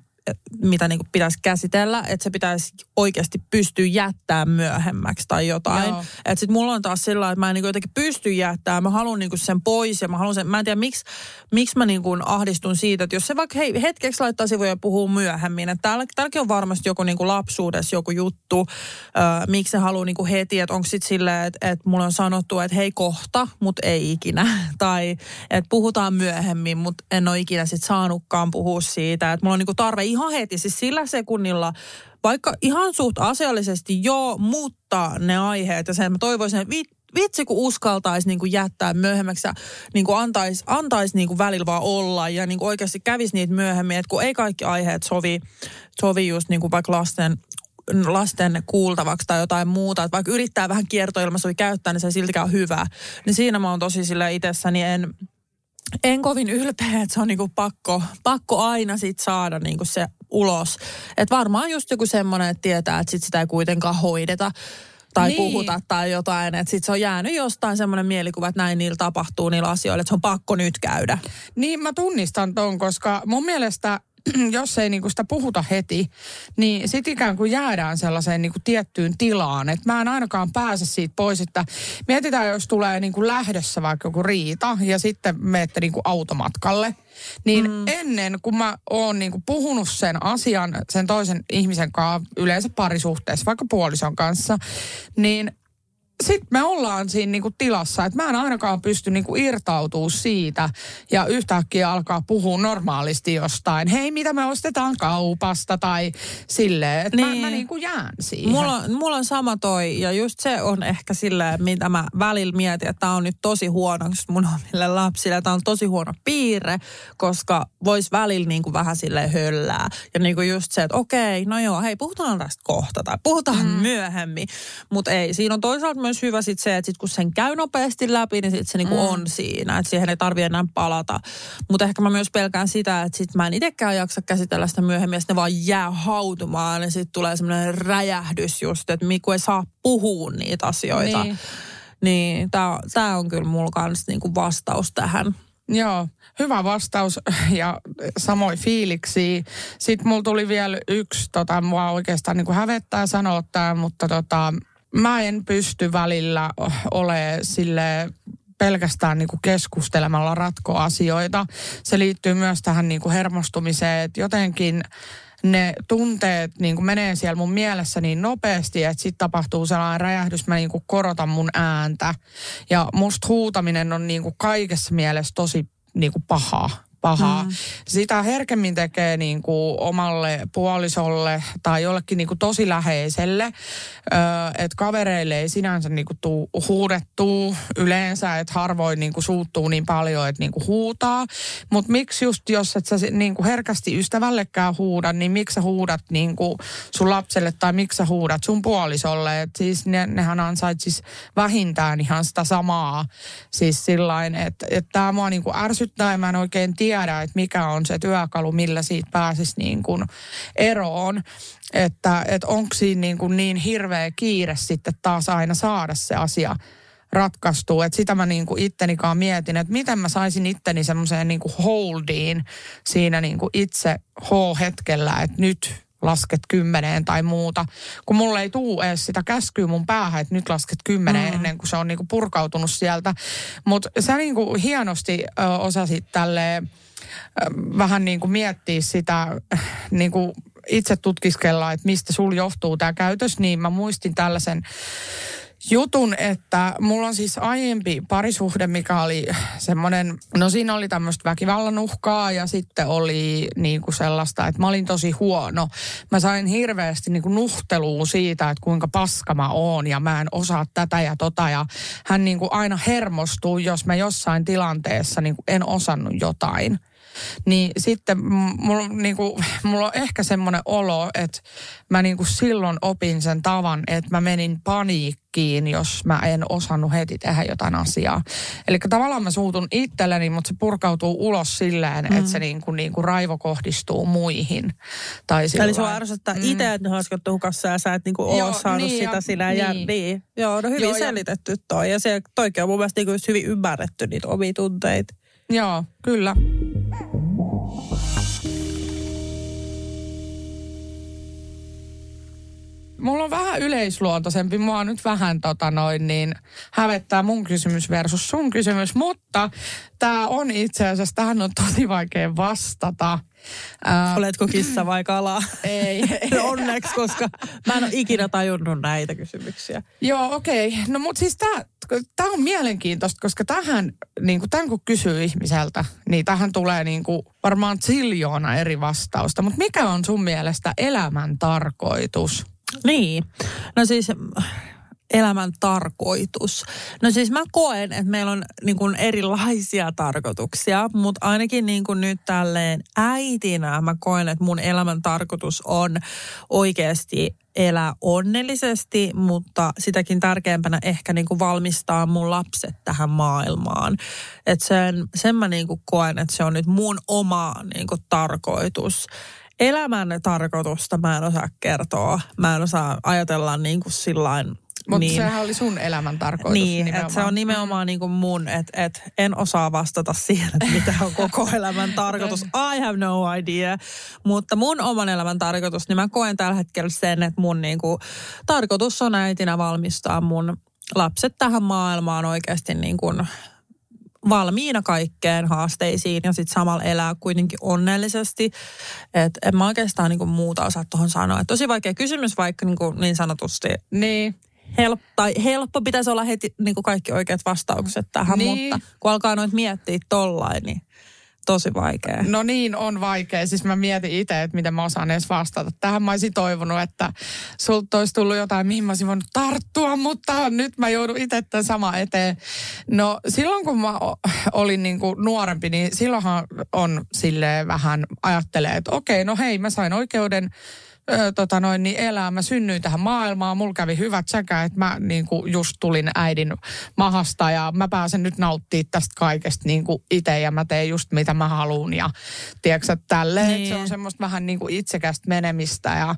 mitä niin kuin pitäisi käsitellä, että se pitäisi oikeasti pystyä jättämään myöhemmäksi tai jotain. Että sitten mulla on taas sillä että mä en niin kuin jotenkin pysty jättämään, mä haluan niin sen pois ja mä haluan sen, mä en tiedä miksi, miksi mä niin kuin ahdistun siitä, että jos se vaikka hei, hetkeksi laittaa sivuja ja puhuu myöhemmin, että täällä, täälläkin on varmasti joku niin kuin lapsuudessa joku juttu, äh, miksi se haluaa niin kuin heti, että onko sitten silleen, että, että mulla on sanottu, että hei kohta, mutta ei ikinä. tai että puhutaan myöhemmin, mutta en ole ikinä sitten saanutkaan puhua siitä, että mulla on niin kuin tarve ihan ihan heti, siis sillä sekunnilla, vaikka ihan suht asiallisesti joo, mutta ne aiheet ja sen mä toivoisin, että vitsi kun uskaltaisi niin kuin jättää myöhemmäksi ja niin kuin antaisi, antaisi niin kuin välillä vaan olla ja niin kuin oikeasti kävisi niitä myöhemmin, että kun ei kaikki aiheet sovi, sovi just niin kuin vaikka lasten lasten kuultavaksi tai jotain muuta, että vaikka yrittää vähän kiertoilmaisua käyttää, niin se siltikään on hyvä. Niin siinä mä oon tosi sillä itsessäni en, en kovin ylpeä, että se on niinku pakko, pakko aina sit saada niinku se ulos. Et varmaan just joku semmoinen, että tietää, että sit sitä ei kuitenkaan hoideta tai niin. puhuta tai jotain. Että sit se on jäänyt jostain semmoinen mielikuva, että näin niillä tapahtuu niillä asioilla, että se on pakko nyt käydä. Niin mä tunnistan ton, koska mun mielestä jos ei niinku sitä puhuta heti, niin sit ikään kuin jäädään sellaiseen niinku tiettyyn tilaan, että mä en ainakaan pääse siitä pois, että mietitään, jos tulee niinku lähdössä vaikka joku riita ja sitten menette niinku automatkalle, niin mm. ennen kuin mä oon niinku puhunut sen asian sen toisen ihmisen kanssa, yleensä parisuhteessa, vaikka puolison kanssa, niin sitten me ollaan siinä niinku tilassa, että mä en ainakaan pysty niinku irtautumaan siitä ja yhtäkkiä alkaa puhua normaalisti jostain. Hei, mitä me ostetaan kaupasta tai silleen, että niin. mä, mä niin. niinku jään siihen. Mulla on, mulla on sama toi ja just se on ehkä silleen, mitä mä välillä mietin, että tää on nyt tosi huono siis mun omille lapsille. Tää on tosi huono piirre, koska vois välillä niinku vähän sille höllää. Ja niinku just se, että okei, no joo, hei, puhutaan tästä kohta tai puhutaan mm. myöhemmin. Mutta ei, siinä on toisaalta myös myös hyvä sit se, että sit kun sen käy nopeasti läpi, niin sit se niinku mm. on siinä, että siihen ei tarvitse enää palata. Mutta ehkä mä myös pelkään sitä, että sit mä en itsekään jaksa käsitellä sitä myöhemmin, ja ne vaan jää hautumaan, ja sitten tulee semmoinen räjähdys just, että Miku ei saa puhua niitä asioita. Niin. Niin, tämä on kyllä mulla kanssa niinku vastaus tähän. Joo, hyvä vastaus ja samoin fiiliksi. Sitten mulla tuli vielä yksi, tota, mua oikeastaan niin kuin hävettää sanoa tämä, mutta tota, mä en pysty välillä ole sille pelkästään niin kuin keskustelemalla ratkoa asioita. Se liittyy myös tähän niin kuin hermostumiseen, että jotenkin ne tunteet niin kuin menee siellä mun mielessä niin nopeasti, että sitten tapahtuu sellainen räjähdys, mä niin kuin korotan mun ääntä. Ja musta huutaminen on niin kuin kaikessa mielessä tosi niin kuin pahaa pahaa. Mm. Sitä herkemmin tekee niin kuin omalle puolisolle tai jollekin niin kuin tosi läheiselle. Ö, et kavereille ei sinänsä niin kuin tuu huudettu yleensä, että harvoin niin kuin suuttuu niin paljon, että niin kuin huutaa. Mutta miksi just, jos et sä niin kuin herkästi ystävällekään huuda, niin miksi sä huudat niin kuin sun lapselle tai miksi sä huudat sun puolisolle? Et siis ne, nehän ansaitsis vähintään ihan sitä samaa. Siis sillain, että et tämä mua niin kuin ärsyttää ja mä en oikein tiedä, tiedä, että mikä on se työkalu, millä siitä pääsisi niin kuin eroon. Että, että onko siinä niin, kuin niin hirveä kiire sitten taas aina saada se asia ratkaistua. Että sitä mä niinku ittenikaan mietin, että miten mä saisin itteni semmoiseen niinku holdiin siinä niin kuin itse H-hetkellä, että nyt lasket kymmeneen tai muuta. Kun mulle ei tuu edes sitä käskyä mun päähän, että nyt lasket kymmeneen mm. ennen kuin se on niinku purkautunut sieltä. Mutta sä niinku hienosti ö, osasit tälle vähän niin kuin miettiä sitä niin kuin itse tutkiskella, että mistä sul johtuu tämä käytös, niin mä muistin tällaisen jutun, että mulla on siis aiempi parisuhde, mikä oli semmoinen, no siinä oli tämmöistä väkivallan uhkaa ja sitten oli niin kuin sellaista, että mä olin tosi huono. Mä sain hirveästi niin kuin nuhtelua siitä, että kuinka paska mä oon ja mä en osaa tätä ja tota ja hän niin kuin aina hermostuu, jos mä jossain tilanteessa niinku en osannut jotain. Niin sitten mulla, niinku, mulla on ehkä semmoinen olo, että mä niin kuin silloin opin sen tavan, että mä menin paniikkiin, jos mä en osannut heti tehdä jotain asiaa. Eli tavallaan mä suutun itselleni, mutta se purkautuu ulos silleen, mm. että se niinku, kuin raivo kohdistuu muihin. Tai sillä Eli sua ärsyttää mm. itse, että ne on hukassa ja sä et niinku oo Joo, saanut niin, sitä sinä niin. niin. Joo, no hyvin Joo, selitetty toi. Ja se toikin on mun mielestä niinku hyvin ymmärretty niitä omia tunteita. Joo, kyllä. Mulla on vähän yleisluontoisempi. Mua nyt vähän tota noin niin hävettää mun kysymys versus sun kysymys. Mutta tämä on itse asiassa, tähän on tosi vaikea vastata. Ää, Oletko kissa vai kala? Ei. Onneksi, koska mä en ole ikinä tajunnut näitä kysymyksiä. Joo, okei. Okay. No mutta siis tämä on mielenkiintoista, koska tähän, niin kuin tämän kun kysyy ihmiseltä, niin tähän tulee niin kuin varmaan ziljoona eri vastausta. Mutta mikä on sun mielestä elämän tarkoitus? Niin. No siis elämän tarkoitus? No siis mä koen, että meillä on niin kuin erilaisia tarkoituksia, mutta ainakin niin kuin nyt tälleen äitinä mä koen, että mun elämän tarkoitus on oikeasti elää onnellisesti, mutta sitäkin tärkeämpänä ehkä niin kuin valmistaa mun lapset tähän maailmaan. Että sen, sen mä niin kuin koen, että se on nyt mun oma niin kuin tarkoitus elämän tarkoitusta mä en osaa kertoa. Mä en osaa ajatella niin kuin sillain mutta niin, sehän oli sun elämän tarkoitus Niin, että se on nimenomaan niin kuin mun, että et en osaa vastata siihen, että mitä on koko elämän tarkoitus. I have no idea. Mutta mun oman elämän tarkoitus, niin mä koen tällä hetkellä sen, että mun niin kuin, tarkoitus on äitinä valmistaa mun lapset tähän maailmaan oikeasti niin kuin valmiina kaikkeen haasteisiin ja sitten samalla elää kuitenkin onnellisesti. Että en mä oikeastaan niinku muuta osaa tuohon sanoa. Et tosi vaikea kysymys vaikka niinku niin sanotusti. Niin helppo, tai helppo pitäisi olla heti niin kuin kaikki oikeat vastaukset tähän, niin. mutta kun alkaa noit miettiä tollain, niin tosi vaikea. No niin, on vaikea. Siis mä mietin itse, että miten mä osaan edes vastata. Tähän mä olisin toivonut, että sulta olisi tullut jotain, mihin mä olisin voinut tarttua, mutta nyt mä joudun itse tämän sama eteen. No silloin kun mä olin niin kuin nuorempi, niin silloinhan on silleen vähän ajattelee, että okei, no hei, mä sain oikeuden ö, tota noin, niin elää. Mä synnyin tähän maailmaan, mulla kävi hyvät sekä, että mä niin kuin just tulin äidin mahasta ja mä pääsen nyt nauttimaan tästä kaikesta niin kuin itse ja mä teen just mitä mä haluan ja tiedätkö tälleen, niin. se on semmoista vähän niin kuin itsekästä menemistä ja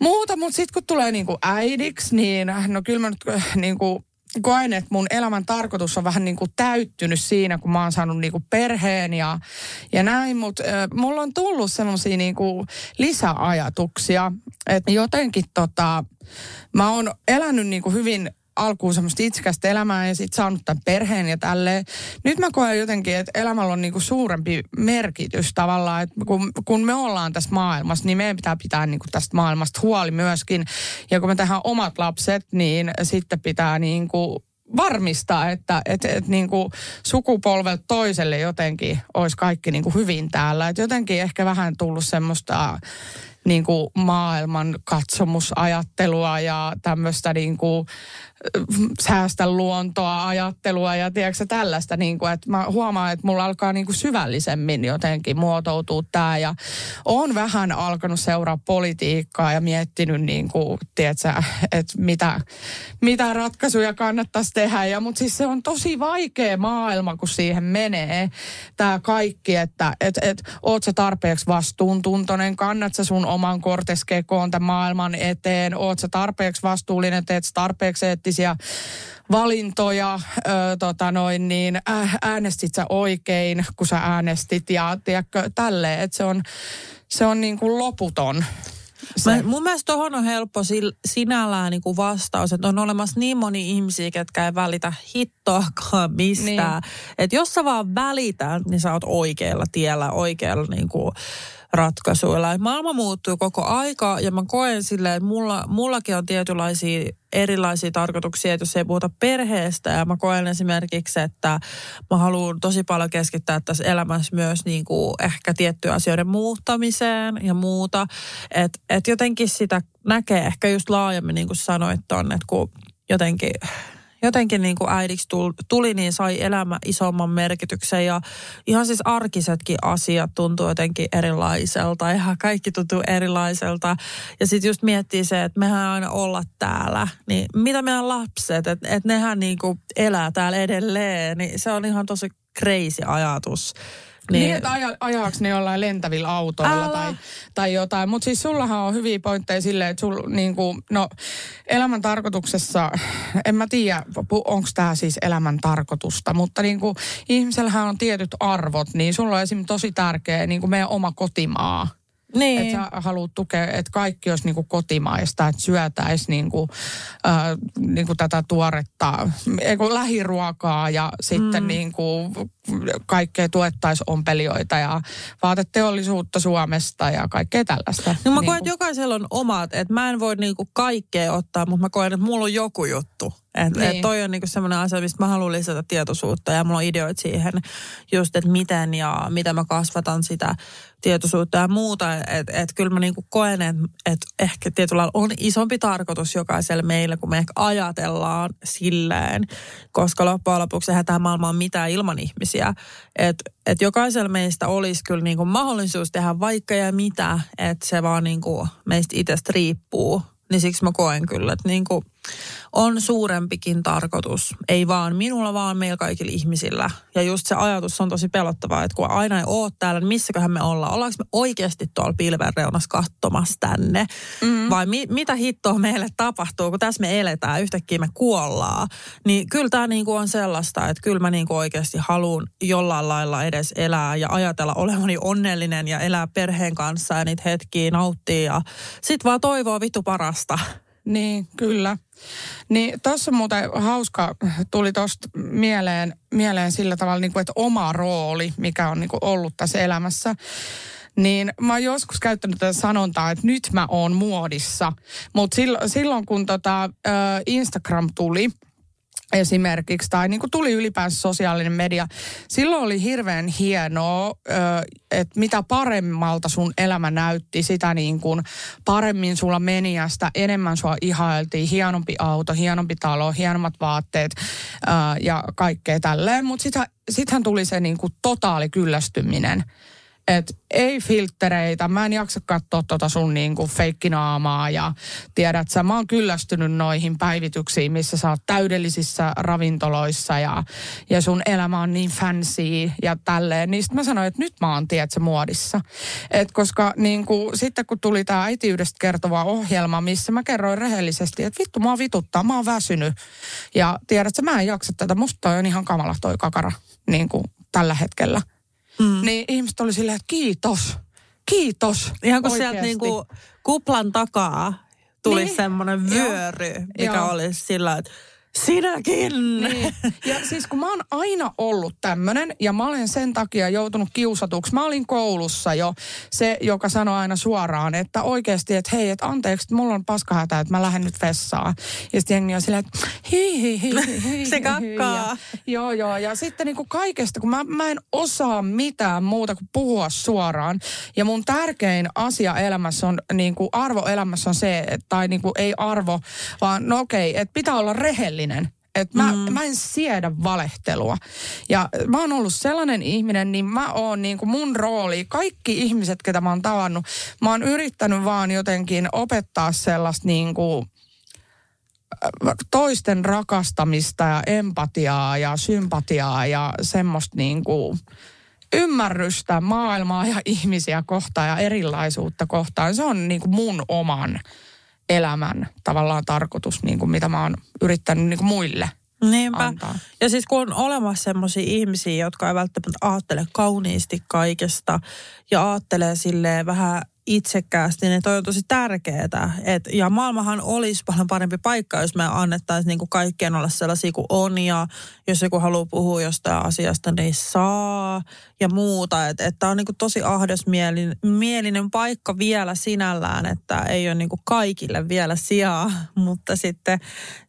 muuta, mutta sitten kun tulee niin kuin äidiksi, niin no kyllä mä nyt niin kuin koen, että mun elämän tarkoitus on vähän niin kuin täyttynyt siinä, kun mä oon saanut niin kuin perheen ja, ja näin. Mutta äh, mulla on tullut semmoisia niin kuin lisäajatuksia, että jotenkin tota, mä oon elänyt niin kuin hyvin alkuun semmoista itsekästä elämää ja sitten saanut tämän perheen ja tälleen. Nyt mä koen jotenkin, että elämällä on niinku suurempi merkitys tavallaan, että kun, kun me ollaan tässä maailmassa, niin meidän pitää pitää niinku tästä maailmasta huoli myöskin. Ja kun me tehdään omat lapset, niin sitten pitää niinku varmistaa, että et, et niinku sukupolvelta toiselle jotenkin olisi kaikki niinku hyvin täällä. Et jotenkin ehkä vähän tullut semmoista niin kuin maailman katsomusajattelua ja tämmöistä niin kuin säästä luontoa ajattelua ja tiedätkö tällaista, niin kuin, että mä huomaan, että mulla alkaa niin kuin syvällisemmin jotenkin muotoutua tämä ja on vähän alkanut seuraa politiikkaa ja miettinyt niin kuin, tiedätkö, että mitä, mitä ratkaisuja kannattaisi tehdä ja mutta siis se on tosi vaikea maailma, kun siihen menee tämä kaikki, että et, et, oot sä tarpeeksi vastuuntuntoinen, kannat sä sun oman korteskekoon tämän maailman eteen, oot sä tarpeeksi vastuullinen, teet tarpeeksi eettisiä valintoja, ö, tota noin, niin äänestit sä oikein, kun sä äänestit ja tiedätkö, tälleen, että se on, se on niin kuin loputon. Mä, mun mielestä tuohon on helppo sil, sinällään niin kuin vastaus, että on olemassa niin moni ihmisiä, ketkä ei välitä hittoakaan mistään. Niin. Että jos sä vaan välität, niin sä oot oikealla tiellä, oikealla niin kuin ratkaisuilla. Maailma muuttuu koko aika ja mä koen silleen, että mulla, mullakin on tietynlaisia erilaisia tarkoituksia, että jos ei puhuta perheestä ja mä koen esimerkiksi, että mä haluan tosi paljon keskittää tässä elämässä myös niin kuin ehkä tiettyjen asioiden muuttamiseen ja muuta. Että et jotenkin sitä näkee ehkä just laajemmin, niin kuin sanoit tonne, että kun jotenkin jotenkin niin kuin äidiksi tuli, niin sai elämä isomman merkityksen ja ihan siis arkisetkin asiat tuntuu jotenkin erilaiselta. Ihan kaikki tuntuu erilaiselta. Ja sitten just miettii se, että mehän aina olla täällä. Niin mitä meidän lapset, että et nehän niin kuin elää täällä edelleen, niin se on ihan tosi crazy ajatus. Niin, niin että aja, ajaaks ne jollain lentävillä autoilla tai, tai jotain. Mutta siis sullahan on hyviä pointteja silleen, että sul niinku, no elämän tarkoituksessa, en mä tiedä, onko tämä siis elämän tarkoitusta, mutta niinku ihmisellähän on tietyt arvot, niin sulla on esimerkiksi tosi tärkeä niinku meidän oma kotimaa. Niin. Että sä haluat tukea, että kaikki olisi niin kuin kotimaista, että syötäisiin niin kuin, äh, niin kuin tätä tuoretta, ei kun lähiruokaa ja sitten mm. niin kuin kaikkea tuettaisiin ompelijoita ja vaateteollisuutta Suomesta ja kaikkea tällaista. No mä niin koen, että jokaisella on omat, että mä en voi niinku kaikkea ottaa, mutta mä koen, että mulla on joku juttu. Että Niin. et toi on niinku semmoinen asia, mistä mä haluan lisätä tietoisuutta ja mulla on ideoita siihen just, että miten ja miten mä kasvatan sitä tietoisuutta ja muuta. Että et kyllä mä niinku koen, että et ehkä tietyllä lailla on isompi tarkoitus jokaiselle meillä, kun me ehkä ajatellaan silleen, koska loppujen lopuksi eihän tämä maailma ole mitään ilman ihmisiä. Että et jokaisella meistä olisi kyllä niinku mahdollisuus tehdä vaikka ja mitä, että se vaan niinku meistä itsestä riippuu. Niin siksi mä koen kyllä, että niinku on suurempikin tarkoitus. Ei vaan minulla, vaan meillä kaikilla ihmisillä. Ja just se ajatus on tosi pelottavaa, että kun aina ei ole täällä, niin missäköhän me ollaan? Ollaanko me oikeasti tuolla pilven reunassa katsomassa tänne? Mm. Vai mi- mitä hittoa meille tapahtuu, kun tässä me eletään, yhtäkkiä me kuollaan? Niin kyllä tämä niinku on sellaista, että kyllä mä niinku oikeasti haluan jollain lailla edes elää ja ajatella olevani onnellinen ja elää perheen kanssa ja niitä hetkiä nauttia ja sit vaan toivoa vittu parasta. Niin, kyllä. Niin tuossa muuten hauska, tuli tuosta mieleen, mieleen sillä tavalla, niin kuin, että oma rooli, mikä on niin kuin ollut tässä elämässä. Niin mä oon joskus käyttänyt tätä sanontaa, että nyt mä oon muodissa. Mutta silloin, silloin kun tota, Instagram tuli, esimerkiksi, tai niin kuin tuli ylipäänsä sosiaalinen media. Silloin oli hirveän hienoa, että mitä paremmalta sun elämä näytti, sitä niin kuin paremmin sulla meni ja sitä enemmän sua ihailtiin. Hienompi auto, hienompi talo, hienommat vaatteet ja kaikkea tälleen. Mutta sittenhän, sittenhän tuli se niin kuin totaali kyllästyminen. Et ei filttereitä, mä en jaksa katsoa tota sun niinku feikkinaamaa ja tiedät sä, mä oon kyllästynyt noihin päivityksiin, missä sä oot täydellisissä ravintoloissa ja, ja sun elämä on niin fancy ja tälleen. Niin mä sanoin, että nyt mä oon, tiedät sä, muodissa. Et koska niinku, sitten kun tuli tää äitiydestä kertova ohjelma, missä mä kerroin rehellisesti, että vittu mä oon vituttaa, mä oon väsynyt. Ja tiedät sä, mä en jaksa tätä, musta on ihan kamala toi kakara niinku, tällä hetkellä. Mm. Niin ihmiset oli silleen, että kiitos, kiitos. Ihan kun sieltä niinku kuplan takaa tuli Niin. semmoinen vyöry, mikä Joo. olisi sillä, että sinäkin. Niin. Ja siis kun mä oon aina ollut tämmönen ja mä olen sen takia joutunut kiusatuksi. Mä olin koulussa jo se, joka sanoi aina suoraan, että oikeasti, että hei, että anteeksi, että mulla on paskahätä, että mä lähden nyt vessaan. Ja sitten jengi on silleen, että hi hi hi hi, hi Se kakkaa. Ja, joo, joo. Ja sitten niin kuin kaikesta, kun mä, mä en osaa mitään muuta kuin puhua suoraan. Ja mun tärkein asia elämässä on, niin kuin arvo elämässä on se, että, tai niin kuin ei arvo, vaan no okei, että pitää olla rehellinen. Että mä, mm. mä en siedä valehtelua. Ja mä oon ollut sellainen ihminen, niin mä oon niin kuin mun rooli, kaikki ihmiset, ketä mä oon tavannut, mä oon yrittänyt vaan jotenkin opettaa sellaista niin kuin toisten rakastamista ja empatiaa ja sympatiaa ja semmoista niin kuin ymmärrystä maailmaa ja ihmisiä kohtaan ja erilaisuutta kohtaan. Se on niin kuin mun oman elämän tavallaan tarkoitus, niin kuin mitä mä oon yrittänyt niin kuin muille Niinpä. antaa. Ja siis kun on olemassa sellaisia ihmisiä, jotka ei välttämättä ajattele kauniisti kaikesta ja ajattelee silleen vähän itsekkäästi, niin toi on tosi tärkeää. Et, ja maailmahan olisi paljon parempi paikka, jos me annettaisiin niinku kaikkien olla sellaisia kuin on. Ja jos joku haluaa puhua jostain asiasta, niin saa ja muuta. Että et, tämä on niinku tosi ahdasmielinen mielinen paikka vielä sinällään, että ei ole niinku kaikille vielä sijaa, mutta sitten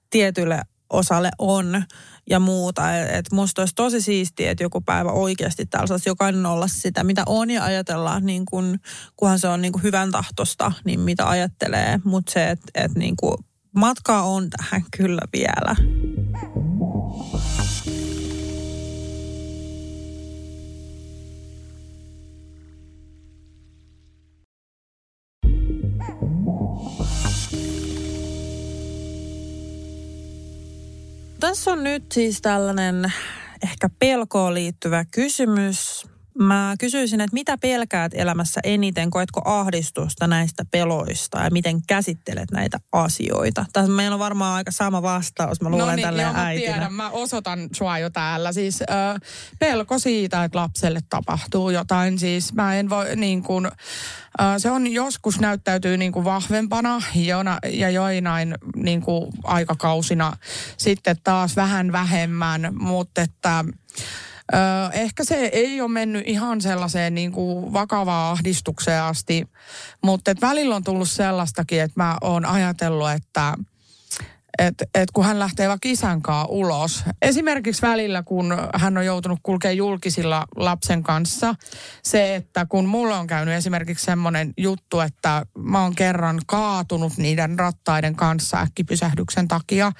tietylle osalle on ja muuta. Et et musta olisi tosi siistiä, että joku päivä oikeasti täällä saisi jokainen olla sitä, mitä on ja ajatellaan, niin kun, kunhan se on niin kun hyvän tahtosta, niin mitä ajattelee. Mutta se, että et niin matkaa on tähän kyllä vielä. Tässä on nyt siis tällainen ehkä pelkoon liittyvä kysymys. Mä kysyisin, että mitä pelkäät elämässä eniten? Koetko ahdistusta näistä peloista ja miten käsittelet näitä asioita? Tässä meillä on varmaan aika sama vastaus, mä luulen no niin, tälleen joo, äitinä. Mä tiedän, mä osoitan sua jo täällä. Siis äh, pelko siitä, että lapselle tapahtuu jotain. Siis mä en voi niin kuin, äh, se on joskus näyttäytyy niin kuin vahvempana jona, ja joinain niin kuin aikakausina sitten taas vähän vähemmän, mutta että Öö, ehkä se ei ole mennyt ihan sellaiseen niin kuin vakavaan ahdistukseen asti, mutta välillä on tullut sellaistakin, että mä oon ajatellut, että – että et kun hän lähtee vaikka isän ulos. Esimerkiksi välillä, kun hän on joutunut kulkea julkisilla lapsen kanssa, se, että kun mulla on käynyt esimerkiksi semmoinen juttu, että mä oon kerran kaatunut niiden rattaiden kanssa äkkipysähdyksen takia,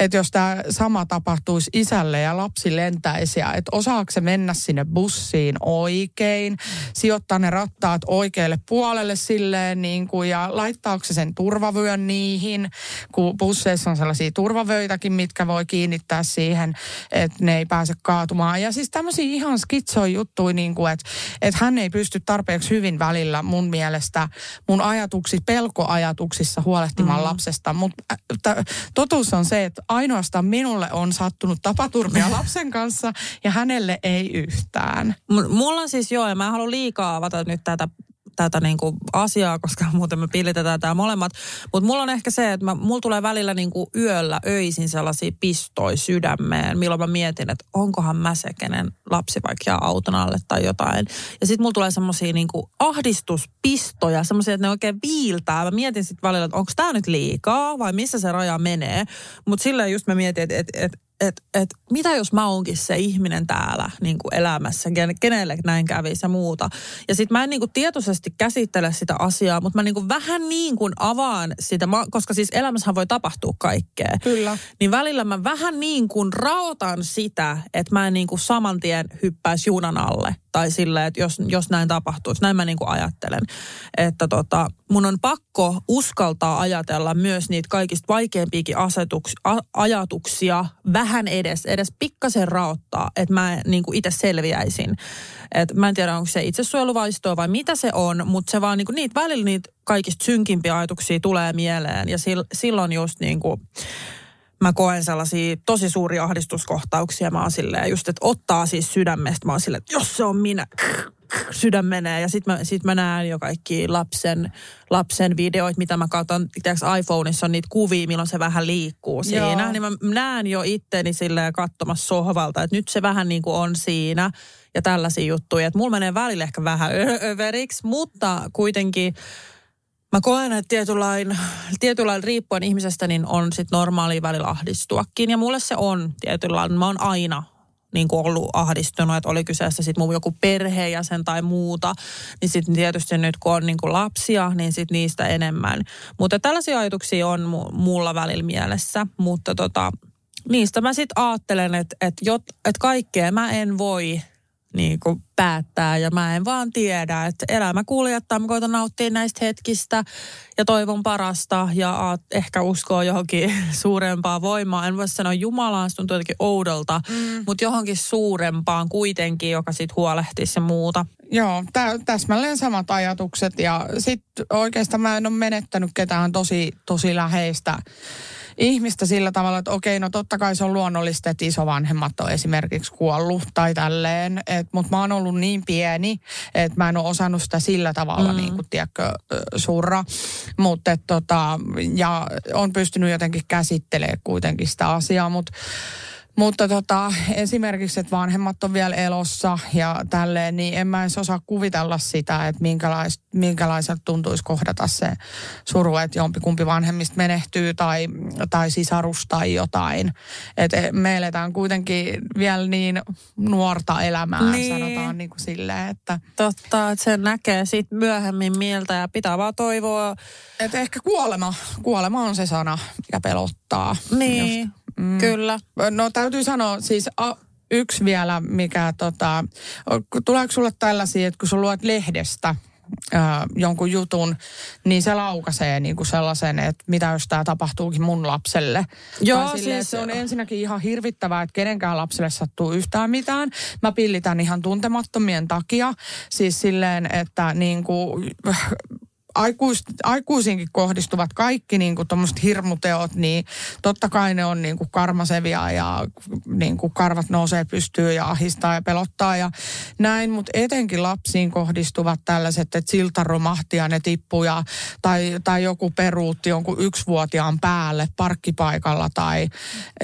että jos tämä sama tapahtuisi isälle ja lapsi lentäisi, että osaako se mennä sinne bussiin oikein, sijoittaa ne rattaat oikealle puolelle silleen niin kuin, ja laittaako se sen turvavyön niihin, kun busseissa on sellaisia turvavöitäkin, mitkä voi kiinnittää siihen, että ne ei pääse kaatumaan. Ja siis tämmöisiä ihan skitsoja juttuja, niin kuin, että, että hän ei pysty tarpeeksi hyvin välillä mun mielestä mun ajatuksissa, pelkoajatuksissa huolehtimaan mm. lapsesta. Mutta totuus on se, että ainoastaan minulle on sattunut tapaturmia lapsen kanssa ja hänelle ei yhtään. M- mulla on siis joo, ja mä en halua liikaa avata nyt tätä tätä niin kuin asiaa, koska muuten me pillitetään tämä molemmat. Mutta mulla on ehkä se, että mä, mulla tulee välillä niin kuin yöllä öisin sellaisia pistoja sydämeen, milloin mä mietin, että onkohan mä se, kenen lapsi vaikka jää auton alle tai jotain. Ja sitten mulla tulee semmoisia niin ahdistuspistoja, semmoisia, että ne oikein viiltää. Mä mietin sitten välillä, että onko tämä nyt liikaa vai missä se raja menee. Mutta silleen just mä mietin, että, että, että että et, mitä jos mä oonkin se ihminen täällä niin kuin elämässä, kenelle näin kävisi ja muuta. Ja sitten mä en niin kuin tietoisesti käsittele sitä asiaa, mutta mä niin kuin vähän niin kuin avaan sitä, koska siis elämässähän voi tapahtua kaikkea. Kyllä. Niin välillä mä vähän niin kuin raotan sitä, että mä en niin kuin saman tien hyppäisi junan alle. Tai silleen, että jos, jos näin tapahtuisi, näin mä niin kuin ajattelen. Että tota, mun on pakko uskaltaa ajatella myös niitä kaikista vaikeimpiakin asetuks, a, ajatuksia vähän edes, edes pikkasen raottaa, että mä niin kuin itse selviäisin. Et mä en tiedä, onko se itsesuojeluvaistoa vai mitä se on, mutta se vaan niin kuin niitä välillä niitä kaikista synkimpiä ajatuksia tulee mieleen. Ja sil, silloin just niin kuin, mä koen sellaisia tosi suuria ahdistuskohtauksia. Mä oon silleen just, että ottaa siis sydämestä. Mä oon silleen, että jos se on minä, sydän menee. Ja sitten mä, sit mä näen jo kaikki lapsen, lapsen videoit, mitä mä katson. Tiedätkö, iPhoneissa on niitä kuvia, milloin se vähän liikkuu siinä. Joo. Niin mä näen jo itteni silleen katsomassa sohvalta, että nyt se vähän niin kuin on siinä. Ja tällaisia juttuja. Että mulla menee välillä ehkä vähän överiksi, mutta kuitenkin Mä koen, että tietynlain, tietynlain riippuen ihmisestä niin on sit normaali välillä ahdistuakin. Ja mulle se on tietynlainen. Mä oon aina niin kuin ollut ahdistunut, että oli kyseessä sitten mun joku perheenjäsen tai muuta, niin sitten tietysti nyt kun on niin kuin lapsia, niin sitten niistä enemmän. Mutta tällaisia ajatuksia on mulla välillä mielessä, mutta tota, niistä mä sitten ajattelen, että, että, jot, että kaikkea mä en voi niin kuin päättää ja mä en vaan tiedä, että elämä kuljettaa, mä koitan nauttia näistä hetkistä ja toivon parasta ja ehkä uskoo johonkin suurempaan voimaan. En voi sanoa Jumalaan, se tuntuu jotenkin oudolta, mm. mutta johonkin suurempaan kuitenkin, joka sitten huolehtisi ja muuta. Joo, tä, täsmälleen samat ajatukset ja sitten oikeastaan mä en ole menettänyt ketään tosi, tosi läheistä ihmistä sillä tavalla, että okei, no totta kai se on luonnollista, että isovanhemmat on esimerkiksi kuollut tai tälleen, mutta mä oon ollut niin pieni, että mä en ole osannut sitä sillä tavalla, mm. niin kuin, tiedätkö, surra. Mutta tota, ja on pystynyt jotenkin käsittelemään kuitenkin sitä asiaa, mutta mutta tota, esimerkiksi, että vanhemmat on vielä elossa ja tälleen, niin en mä edes osaa kuvitella sitä, että minkälais, minkälaiselta tuntuisi kohdata se suru, että jompikumpi vanhemmista menehtyy tai, tai sisarus tai jotain. Et me eletään kuitenkin vielä niin nuorta elämää, niin. sanotaan niin kuin silleen, että... Totta, että se näkee sitten myöhemmin mieltä ja pitää vaan toivoa. Että ehkä kuolema, kuolema on se sana, mikä pelottaa. Niin. Just Mm. Kyllä. No täytyy sanoa siis a, yksi vielä, mikä tota, tuleeko sulle tällaisia, että kun sä luet lehdestä, ää, jonkun jutun, niin se laukaisee niin kuin sellaisen, että mitä jos tämä tapahtuukin mun lapselle. Joo, tai silleen, siis- se on ensinnäkin ihan hirvittävää, että kenenkään lapselle sattuu yhtään mitään. Mä pillitän ihan tuntemattomien takia. Siis silleen, että niin kuin, aikuis, aikuisiinkin kohdistuvat kaikki niin kuin hirmuteot, niin totta kai ne on niin kuin karmasevia ja niin kuin karvat nousee pystyyn ja ahistaa ja pelottaa ja näin, mutta etenkin lapsiin kohdistuvat tällaiset, että silta romahti ja ne tippuu ja, tai, tai joku peruutti jonkun yksivuotiaan päälle parkkipaikalla tai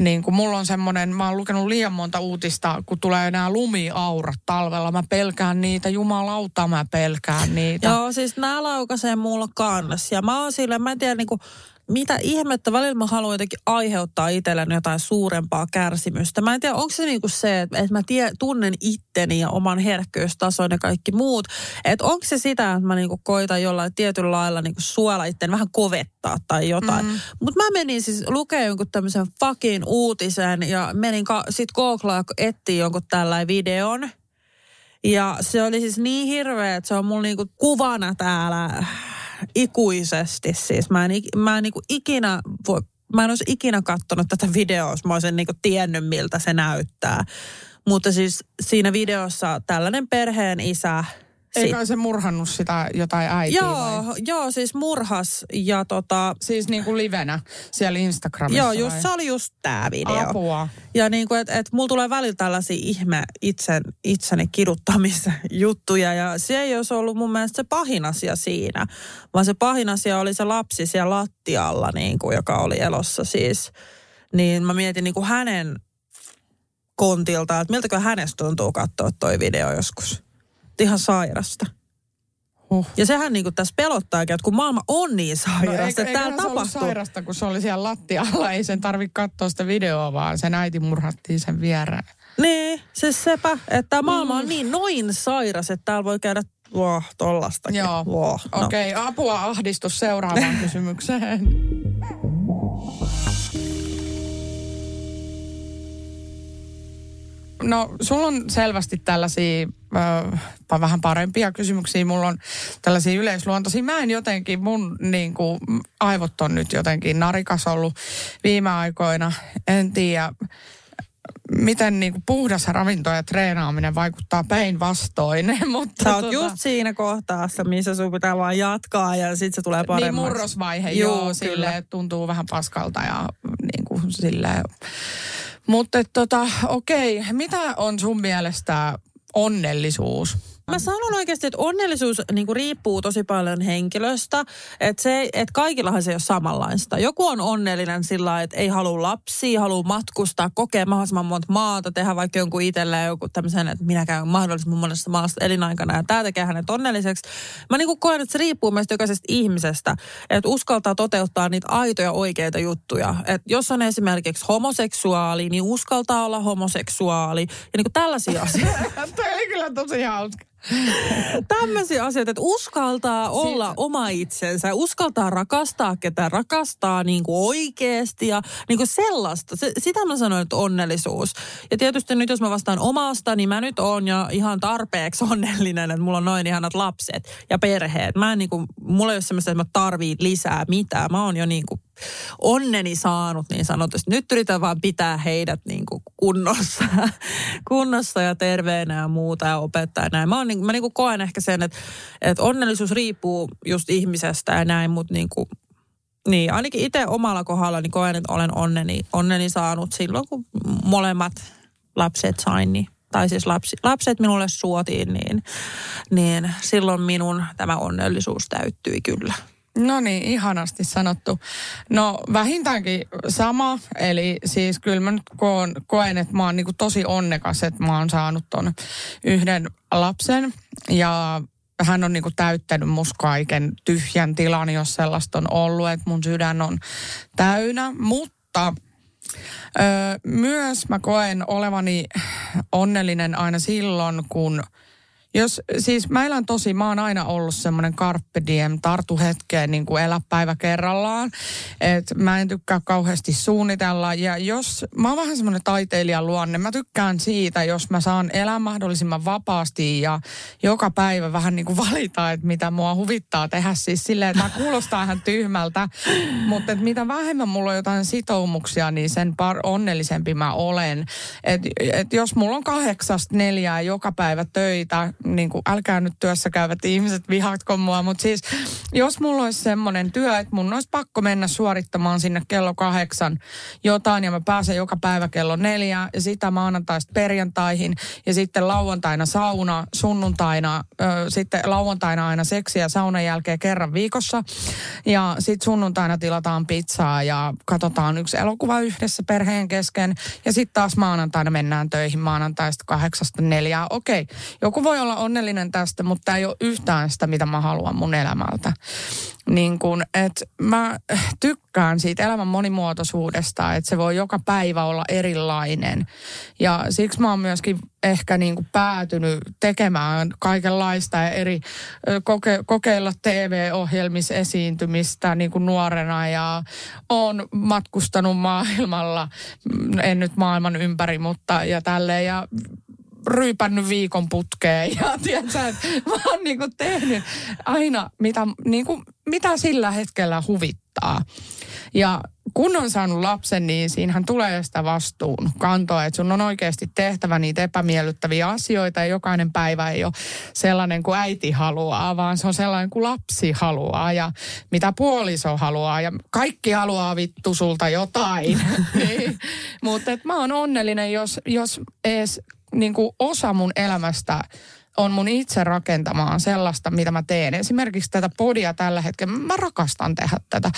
niin kuin mulla on semmoinen, mä oon lukenut liian monta uutista, kun tulee nämä lumiaurat talvella, mä pelkään niitä, jumalauta mä pelkään niitä. Joo, siis nämä laukaisee mulla kanssa. Ja mä oon sille, mä en tiedä niinku, mitä ihmettä, välillä mä haluan jotenkin aiheuttaa itselleni jotain suurempaa kärsimystä. Mä en tiedä, onko se niinku se, että, mä tie, tunnen itteni ja oman herkkyystason ja kaikki muut. Että onko se sitä, että mä niinku koitan jollain tietyllä lailla niinku suojella itteni, vähän kovettaa tai jotain. Mm. Mutta mä menin siis lukemaan jonkun tämmöisen fucking uutisen ja menin ka- sit googlaa etsiä jonkun tällainen videon. Ja se oli siis niin hirveä, että se on mulla niinku kuvana täällä ikuisesti. Siis mä en, mä en niinku ikinä voi, mä en olisi ikinä katsonut tätä videoa, jos mä olisin niinku tiennyt, miltä se näyttää. Mutta siis siinä videossa tällainen perheen isä... Eikä se murhannut sitä jotain äitiä Joo, vai? joo, siis murhas ja tota... Siis niin kuin livenä siellä Instagramissa Joo, just vai? se oli just tämä video. Apua. Ja niin kuin, että et mulla tulee välillä tällaisia ihme itsen, itseni kiduttamista-juttuja ja se ei olisi ollut mun mielestä se pahin asia siinä, vaan se pahin asia oli se lapsi siellä lattialla, niin kuin, joka oli elossa siis. Niin mä mietin niin kuin hänen kontilta, että miltäkö hänestä tuntuu katsoa toi video joskus. Ihan sairasta. Huh. Ja sehän niin kuin tässä pelottaakin, että kun maailma on niin sairasta, No, että täällä se tapahtuu. sairasta, kun se oli siellä lattialla. Ei sen tarvitse katsoa sitä videoa, vaan sen äiti murhattiin sen viereen. Niin, se sepä, että maailma on niin noin sairas, että täällä voi käydä wow, tollastakin. Joo, Wow, no. okei. Okay, apua ahdistus seuraavaan kysymykseen. No, sulla on selvästi tällaisia ö, vähän parempia kysymyksiä. Mulla on tällaisia yleisluontoisia. Mä en jotenkin, mun niin kuin, aivot on nyt jotenkin narikas ollut viime aikoina. En tiedä, miten niin kuin puhdas ravinto ja treenaaminen vaikuttaa päinvastoin. Mutta Sä oot tota- just siinä kohtaassa, missä sun pitää vaan jatkaa ja sitten se tulee Niin paremmaksi. murrosvaihe, joo, kyllä. sille tuntuu vähän paskalta ja niin kuin silleen. Mutta tota, okei, mitä on sun mielestä onnellisuus? Mä sanon oikeasti, että onnellisuus niin kuin riippuu tosi paljon henkilöstä. Että se, että kaikillahan se ei ole samanlaista. Joku on onnellinen sillä että ei halua lapsia, haluaa matkustaa, kokea mahdollisimman monta maata, tehdä vaikka jonkun itselleen joku tämmöisen, että minä käyn mahdollisimman monessa maassa elinaikana ja tämä tekee hänet onnelliseksi. Mä niin kuin koen, että se riippuu meistä jokaisesta ihmisestä, että uskaltaa toteuttaa niitä aitoja oikeita juttuja. Että jos on esimerkiksi homoseksuaali, niin uskaltaa olla homoseksuaali ja niin kuin tällaisia asioita. Toi oli kyllä tosi hauska. Tämmöisiä asioita, että uskaltaa olla oma itsensä, uskaltaa rakastaa, ketä rakastaa niin kuin oikeasti ja niin kuin sellaista. Se, sitä mä sanoin, että onnellisuus. Ja tietysti nyt jos mä vastaan omasta, niin mä nyt oon jo ihan tarpeeksi onnellinen, että mulla on noin ihanat lapset ja perheet. Mä en niin kuin, mulla ei ole semmoista, että mä tarviin lisää mitään. Mä oon jo niin kuin onneni saanut niin sanotusti. Nyt yritän vaan pitää heidät niin kuin kunnossa, kunnossa ja terveenä ja muuta ja opettaa ja näin. Mä, oon, niin, mä niin kuin koen ehkä sen, että, että onnellisuus riippuu just ihmisestä ja näin, mutta niin kuin, niin, ainakin itse omalla kohdalla niin koen, että olen onneni, onneni saanut silloin, kun molemmat lapset sain, niin tai siis lapsi, lapset minulle suotiin, niin, niin silloin minun tämä onnellisuus täyttyi kyllä. No niin, ihanasti sanottu. No vähintäänkin sama, eli siis kyllä mä nyt koen, koen että mä oon niinku tosi onnekas, että mä oon saanut ton yhden lapsen. Ja hän on niinku täyttänyt musta kaiken tyhjän tilan, jos sellaista on ollut, että mun sydän on täynnä, mutta ö, myös mä koen olevani onnellinen aina silloin, kun Jos, siis mä elän tosi, mä oon aina ollut semmoinen carpe diem, tartu hetkeen, niin kuin elä päivä kerrallaan. Et mä en tykkää kauheasti suunnitella. Ja jos, mä oon vähän semmoinen taiteilijan luonne, mä tykkään siitä, jos mä saan elää mahdollisimman vapaasti ja joka päivä vähän niin kuin valita, että mitä mua huvittaa tehdä. Siis silleen, että mä kuulostaa ihan tyhmältä, mutta että mitä vähemmän mulla on jotain sitoumuksia, niin sen par onnellisempi mä olen. Et, et jos mulla on kahdeksasta neljää joka päivä töitä, niin kuin älkää nyt työssä käyvät ihmiset vihatko mua, mutta siis jos mulla olisi semmoinen työ, että mun olisi pakko mennä suorittamaan sinne kello kahdeksan jotain ja mä pääsen joka päivä kello neljä ja sitä maanantaista perjantaihin ja sitten lauantaina sauna, sunnuntaina, ö, sitten lauantaina aina seksiä saunan jälkeen kerran viikossa ja sitten sunnuntaina tilataan pizzaa ja katsotaan yksi elokuva yhdessä perheen kesken ja sitten taas maanantaina mennään töihin maanantaista kahdeksasta neljää. Okei, joku voi olla onnellinen tästä, mutta ei ole yhtään sitä, mitä mä haluan mun elämältä. Niin kun, että mä tykkään siitä elämän monimuotoisuudesta, että se voi joka päivä olla erilainen. Ja siksi mä oon myöskin ehkä niin kuin päätynyt tekemään kaikenlaista ja eri koke, kokeilla TV-ohjelmissa esiintymistä niin kuin nuorena ja on matkustanut maailmalla, en nyt maailman ympäri, mutta ja tälleen ja ryypännyt viikon putkeen ja tiedätkö, mä oon niin kuin tehnyt aina mitä, niin kuin, mitä sillä hetkellä huvittaa. Ja kun on saanut lapsen, niin siinähän tulee sitä vastuun kantoa, että sun on oikeasti tehtävä niitä epämiellyttäviä asioita ja jokainen päivä ei ole sellainen kuin äiti haluaa, vaan se on sellainen kuin lapsi haluaa ja mitä puoliso haluaa ja kaikki haluaa vittu sulta jotain. niin. Mutta mä oon onnellinen, jos, jos edes niin kuin osa mun elämästä on mun itse rakentamaan sellaista, mitä mä teen. Esimerkiksi tätä podia tällä hetkellä. Mä rakastan tehdä tätä.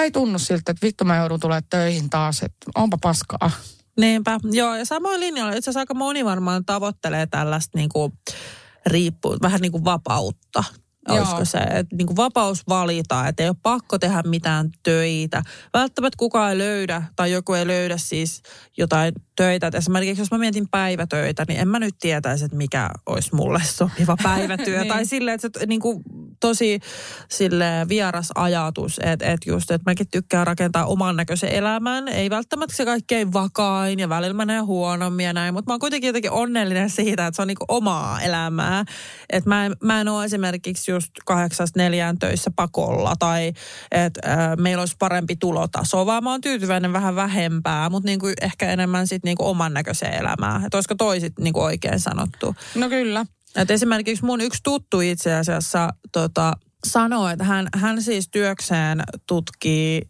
Ei tunnu siltä, että vittu mä joudun tulemaan töihin taas, että onpa paskaa. Niinpä, joo ja samoin linjalla. Itse asiassa aika moni varmaan tavoittelee tällaista niin kuin, riippuu, vähän niin kuin vapautta Olisiko se, että niin kuin vapaus valita, että ei ole pakko tehdä mitään töitä. Välttämättä kukaan ei löydä tai joku ei löydä siis jotain töitä. Et esimerkiksi jos mä mietin päivätöitä, niin en mä nyt tietäisi, että mikä olisi mulle sopiva päivätyö. niin. Tai silleen, että se niin kuin, tosi sille vieras ajatus, että, että just, että mäkin tykkään rakentaa oman näköisen elämän. Ei välttämättä se kaikkein vakain ja välillä menee huonommin ja näin, mutta mä oon kuitenkin jotenkin onnellinen siitä, että se on niin kuin omaa elämää. Että mä, en, mä en ole esimerkiksi just kahdeksasta neljään töissä pakolla tai että äh, meillä olisi parempi tulotaso, vaan mä oon tyytyväinen vähän vähempää, mutta niin kuin ehkä enemmän sitten niin kuin oman näköiseen elämään. Että olisiko toisit niin kuin oikein sanottu? No kyllä. Et esimerkiksi mun yksi tuttu itse asiassa tota, sanoi, että hän, hän siis työkseen tutkii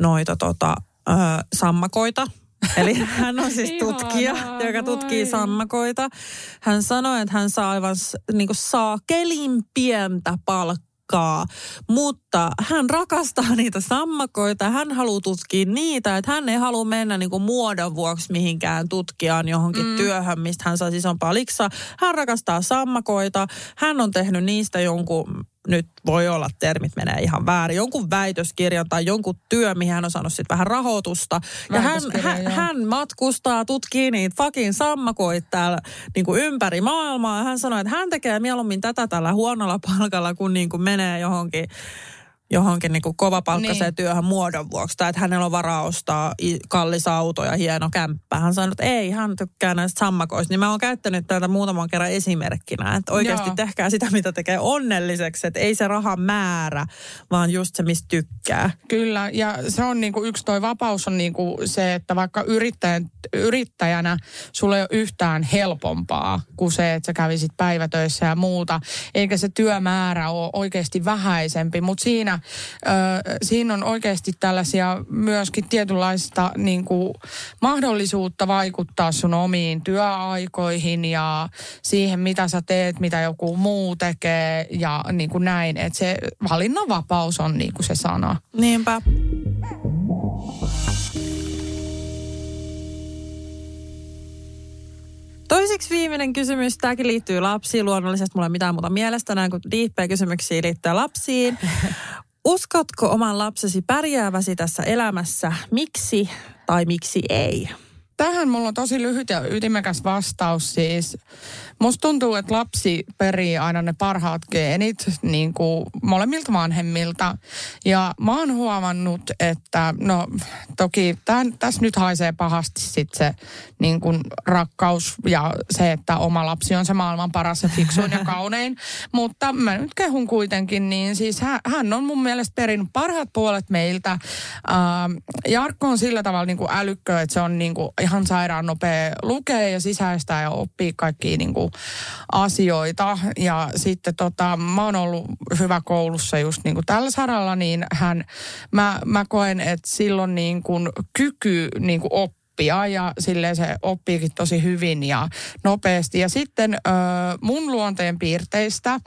noita tota, ö, sammakoita. Eli hän on siis tutkija, Ihanaa, joka tutkii voi. sammakoita. Hän sanoi, että hän saa aivan niin kuin saa kelin pientä palkkaa rakkaa, mutta hän rakastaa niitä sammakoita, hän haluaa tutkia niitä, että hän ei halua mennä niin kuin muodon vuoksi mihinkään tutkijaan johonkin mm. työhön, mistä hän saa isompaa liksaa. Hän rakastaa sammakoita, hän on tehnyt niistä jonkun nyt voi olla, termit menee ihan väärin, jonkun väitöskirjan tai jonkun työ, mihin hän on saanut sitten vähän rahoitusta. Ja hän, hän, hän matkustaa, tutkii niitä fucking sammakoita täällä niin kuin ympäri maailmaa. Ja hän sanoi, että hän tekee mieluummin tätä tällä huonolla palkalla, kun niin kuin menee johonkin johonkin niin kuin kovapalkkaiseen niin. työhön muodon vuoksi. Tai että hänellä on varaa ostaa kallis auto ja hieno kämppä. Hän sanoi, että ei, hän tykkää näistä sammakoista. Niin mä oon käyttänyt tätä muutaman kerran esimerkkinä. Että oikeasti Joo. tehkää sitä, mitä tekee onnelliseksi. Että ei se raha määrä, vaan just se, mistä tykkää. Kyllä, ja se on niin kuin yksi toi vapaus on niin kuin se, että vaikka yrittäjän, yrittäjänä sulle ei ole yhtään helpompaa kuin se, että sä kävisit päivätöissä ja muuta. Eikä se työmäärä ole oikeasti vähäisempi, mutta siinä siinä on oikeasti tällaisia myöskin tietynlaista niin kuin, mahdollisuutta vaikuttaa sun omiin työaikoihin ja siihen, mitä sä teet, mitä joku muu tekee ja niin kuin näin. Että se valinnanvapaus on niin kuin se sana. Niinpä. Toiseksi viimeinen kysymys, tämäkin liittyy lapsiin. Luonnollisesti mulla ei mitään muuta mielestä näin diippejä kysymyksiä liittyy lapsiin. Uskotko oman lapsesi pärjääväsi tässä elämässä? Miksi tai miksi ei? tähän mulla on tosi lyhyt ja ytimekäs vastaus siis. Musta tuntuu, että lapsi perii aina ne parhaat geenit niin kuin molemmilta vanhemmilta. Ja mä oon huomannut, että no toki tämän, tässä nyt haisee pahasti sit se niin kuin rakkaus ja se, että oma lapsi on se maailman paras ja fiksuin ja kaunein. Mutta mä nyt kehun kuitenkin, niin siis hän, hän on mun mielestä perinnyt parhaat puolet meiltä. Äh, Jarkko on sillä tavalla niin kuin älykkö, että se on niin kuin ihan sairaan nopea lukea ja sisäistää ja oppii kaikkia niin kuin asioita. Ja sitten tota, mä oon ollut hyvä koulussa just niin kuin tällä saralla, niin hän, mä, mä koen, että silloin niin kuin kyky niin kuin oppia ja silleen se oppiikin tosi hyvin ja nopeasti. Ja sitten mun luonteen piirteistä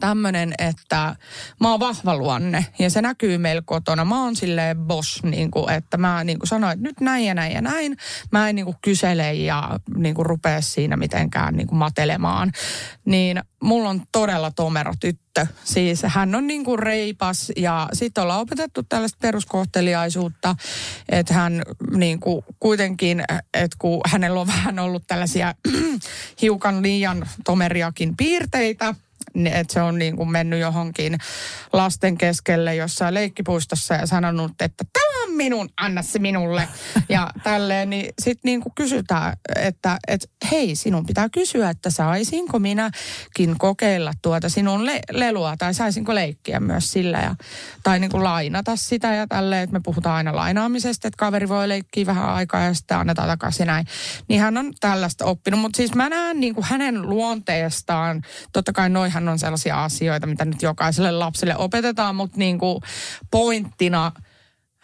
tämmöinen, että mä oon vahva luonne ja se näkyy meillä kotona. Mä oon silleen boss, niin kuin, että mä niin kuin sanoin, että nyt näin ja näin ja näin. Mä en niin kuin kysele ja niin kuin rupea siinä mitenkään niin kuin matelemaan. Niin mulla on todella tomero tyttö. Siis hän on niin kuin reipas ja sitten ollaan opetettu tällaista peruskohteliaisuutta, että hän niin kuin kuitenkin, että kun hänellä on vähän ollut tällaisia hiukan liian tomeriakin piirteitä, että se on niin kuin mennyt johonkin lasten keskelle jossain leikkipuistossa ja sanonut, että tämä minun, anna se minulle. Ja tälleen, niin sitten niin kuin kysytään, että, että hei, sinun pitää kysyä, että saisinko minäkin kokeilla tuota sinun le- lelua tai saisinko leikkiä myös sillä ja, tai niin kuin lainata sitä ja tälleen, että me puhutaan aina lainaamisesta, että kaveri voi leikkiä vähän aikaa ja sitten annetaan takaisin näin. Niin hän on tällaista oppinut, mutta siis mä näen niin kuin hänen luonteestaan, totta kai noihan on sellaisia asioita, mitä nyt jokaiselle lapselle opetetaan, mutta niin kuin pointtina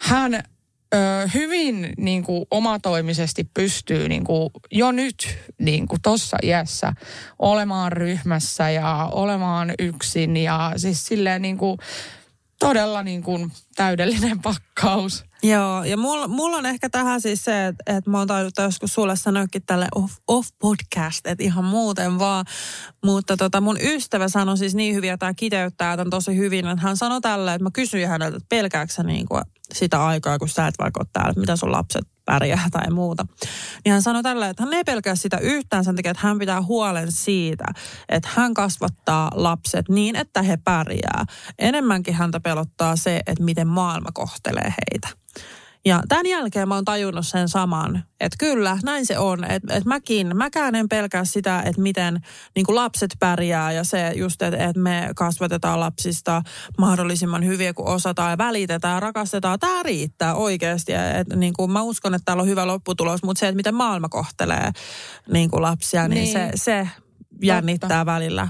hän ö, hyvin niin kuin omatoimisesti pystyy niin kuin jo nyt niin kuin tossa iässä olemaan ryhmässä ja olemaan yksin ja siis silleen niin kuin todella niin kuin täydellinen pakkaus. Joo, ja mulla, mulla on ehkä tähän siis se, että, että mä oon tainnut joskus sulle sanoikin tälle off, off podcast, että ihan muuten vaan. Mutta tota mun ystävä sanoi siis niin hyvin, ja tämä kiteyttää tämän tosi hyvin, että hän sanoi tälle, että mä kysyin häneltä, että pelkääksä niin kuin sitä aikaa, kun sä et vaikka ole täällä, mitä sun lapset pärjää tai muuta. Niin hän sanoi tällä, että hän ei pelkää sitä yhtään sen takia, että hän pitää huolen siitä, että hän kasvattaa lapset niin, että he pärjää. Enemmänkin häntä pelottaa se, että miten maailma kohtelee heitä. Ja tämän jälkeen mä oon tajunnut sen saman, että kyllä, näin se on. Että et mäkin, mäkään en pelkää sitä, että miten niin lapset pärjää ja se just, että et me kasvatetaan lapsista mahdollisimman hyviä kuin osataan ja välitetään, rakastetaan. Tämä riittää oikeasti. Et, niin kuin, mä uskon, että täällä on hyvä lopputulos, mutta se, että miten maailma kohtelee niin kuin lapsia, niin, niin se, se jännittää Totta. välillä.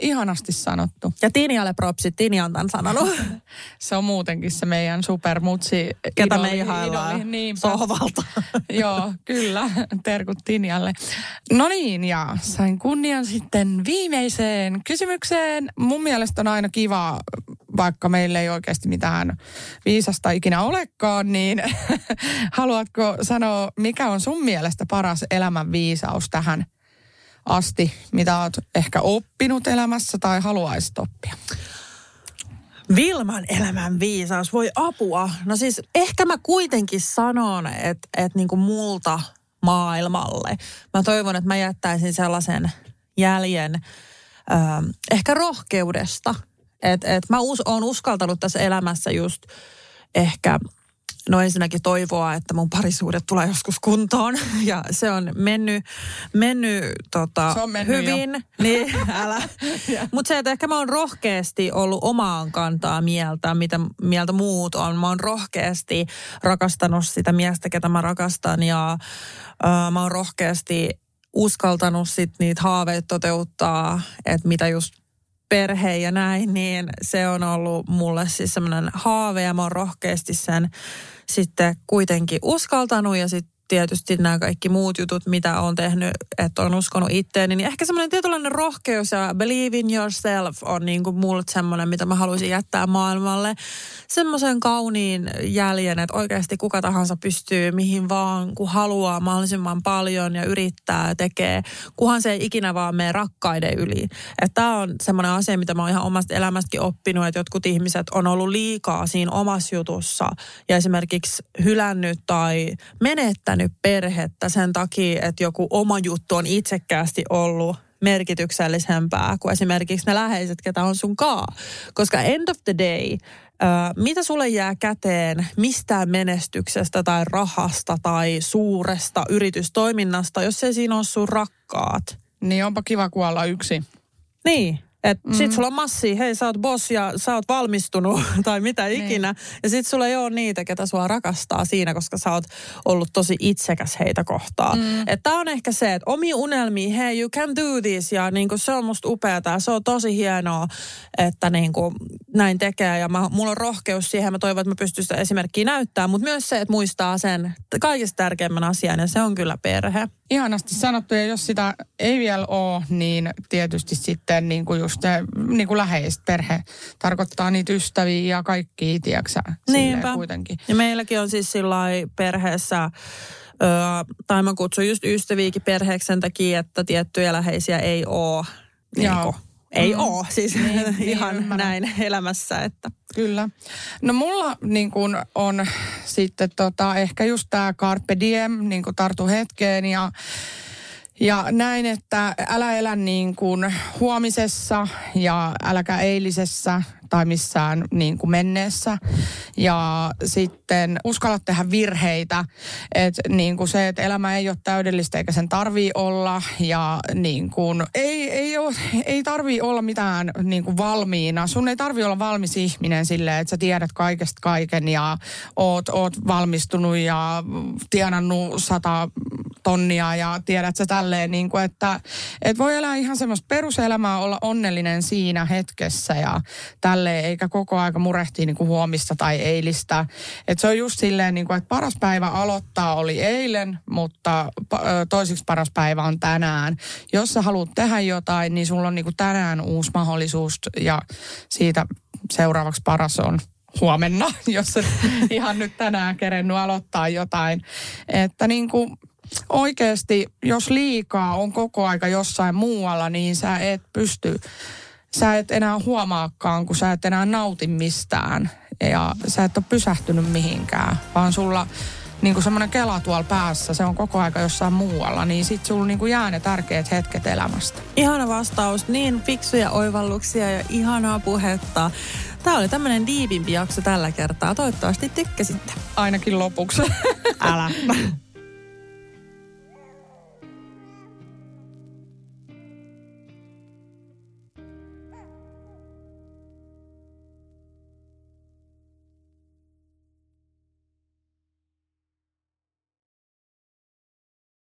Ihanasti sanottu. Ja Tinialle propsit, Tini on tämän sanonut. se on muutenkin se meidän supermutsi. Ketä idoli, me ihaillaan idoli, sohvalta. Joo, kyllä. Terkut Tinialle. No niin, ja sain kunnian sitten viimeiseen kysymykseen. Mun mielestä on aina kiva, vaikka meillä ei oikeasti mitään viisasta ikinä olekaan, niin haluatko sanoa, mikä on sun mielestä paras elämän viisaus tähän asti, mitä oot ehkä oppinut elämässä tai haluaisit oppia? Vilman elämän viisaus, voi apua. No siis ehkä mä kuitenkin sanon, että, että niin kuin multa maailmalle. Mä toivon, että mä jättäisin sellaisen jäljen ähm, ehkä rohkeudesta. Että et mä us, oon uskaltanut tässä elämässä just ehkä No ensinnäkin toivoa, että mun parisuudet tulee joskus kuntoon. Ja se on mennyt, mennyt, tota, se on mennyt hyvin. Jo. Niin, älä. Mutta se, että ehkä mä oon rohkeasti ollut omaan kantaa mieltä, mitä mieltä muut on. Mä oon rohkeasti rakastanut sitä miestä, ketä mä rakastan. Ja äh, mä oon rohkeasti uskaltanut sit niitä haaveita toteuttaa, että mitä just perhe ja näin, niin se on ollut mulle siis semmoinen haave ja mä oon rohkeasti sen sitten kuitenkin uskaltanut ja sitten tietysti nämä kaikki muut jutut, mitä on tehnyt, että on uskonut itteeni, niin ehkä semmoinen tietynlainen rohkeus ja believe in yourself on niin kuin mulle semmoinen, mitä mä haluaisin jättää maailmalle. Semmoisen kauniin jäljen, että oikeasti kuka tahansa pystyy mihin vaan, kun haluaa mahdollisimman paljon ja yrittää ja tekee, kunhan se ei ikinä vaan mene rakkaiden yli. Tämä on semmoinen asia, mitä mä oon ihan omasta elämästäkin oppinut, että jotkut ihmiset on ollut liikaa siinä omassa jutussa ja esimerkiksi hylännyt tai menettänyt pitänyt perhettä sen takia, että joku oma juttu on itsekkäästi ollut merkityksellisempää kuin esimerkiksi ne läheiset, ketä on sun kaa. Koska end of the day, mitä sulle jää käteen mistään menestyksestä tai rahasta tai suuresta yritystoiminnasta, jos ei siinä ole sun rakkaat? Niin onpa kiva kuolla yksi. Niin. Et mm. sit sulla on massi, hei sä oot boss ja sä oot valmistunut tai mitä niin. ikinä. Niin. Ja sit sulla ei ole niitä, ketä sua rakastaa siinä, koska sä oot ollut tosi itsekäs heitä kohtaan. Mm. Että on ehkä se, että omi unelmi, hei you can do this ja niinku se on musta upeata se on tosi hienoa, että niinku näin tekee. Ja mä, mulla on rohkeus siihen, mä toivon, että mä pystyn sitä esimerkkiä näyttää, mutta myös se, että muistaa sen kaikista tärkeimmän asian ja se on kyllä perhe. Ihanasti sanottu ja jos sitä ei vielä ole, niin tietysti sitten niin kuin just se niin kuin läheistä perhe tarkoittaa niitä ystäviä ja kaikki, tiedäksä, Niinpä. kuitenkin. Ja meilläkin on siis sillä perheessä Öö, tai mä kutsun just ystäviäkin perheeksi sen takia, että tiettyjä läheisiä ei ole. Niin Joo. Ei mm. ole siis niin, ihan niin, näin elämässä. Että. Kyllä. No mulla niin kun on sitten tota, ehkä just tämä Carpe Diem, niin tartu hetkeen ja ja näin, että älä elä niin kuin huomisessa ja äläkä eilisessä tai missään niin kuin menneessä. Ja sitten uskalla tehdä virheitä. Että niin kuin se, että elämä ei ole täydellistä eikä sen tarvii olla. Ja niin kuin, ei, ei, ole, ei tarvii olla mitään niin kuin valmiina. Sun ei tarvii olla valmis ihminen silleen, että sä tiedät kaikesta kaiken ja oot, oot valmistunut ja tienannut sata tonnia ja tiedät sä tälleen, niin kuin, että et voi elää ihan semmoista peruselämää, olla onnellinen siinä hetkessä ja tälleen, eikä koko aika murehtia niin kuin huomista tai eilistä. Et se on just silleen, niin kuin, että paras päivä aloittaa oli eilen, mutta toisiksi paras päivä on tänään. Jos sä haluat tehdä jotain, niin sulla on niin kuin tänään uusi mahdollisuus ja siitä seuraavaksi paras on huomenna, jos et ihan nyt tänään kerennyt aloittaa jotain. Että niin kuin oikeasti, jos liikaa on koko aika jossain muualla, niin sä et pysty, sä et enää huomaakaan, kun sä et enää nauti mistään. Ja sä et ole pysähtynyt mihinkään, vaan sulla niin kuin semmoinen kela tuolla päässä, se on koko aika jossain muualla, niin sit sulla niin kuin jää ne tärkeät hetket elämästä. Ihana vastaus, niin fiksuja oivalluksia ja ihanaa puhetta. Tämä oli tämmöinen diivimpi jakso tällä kertaa. Toivottavasti tykkäsitte. Ainakin lopuksi. Älä.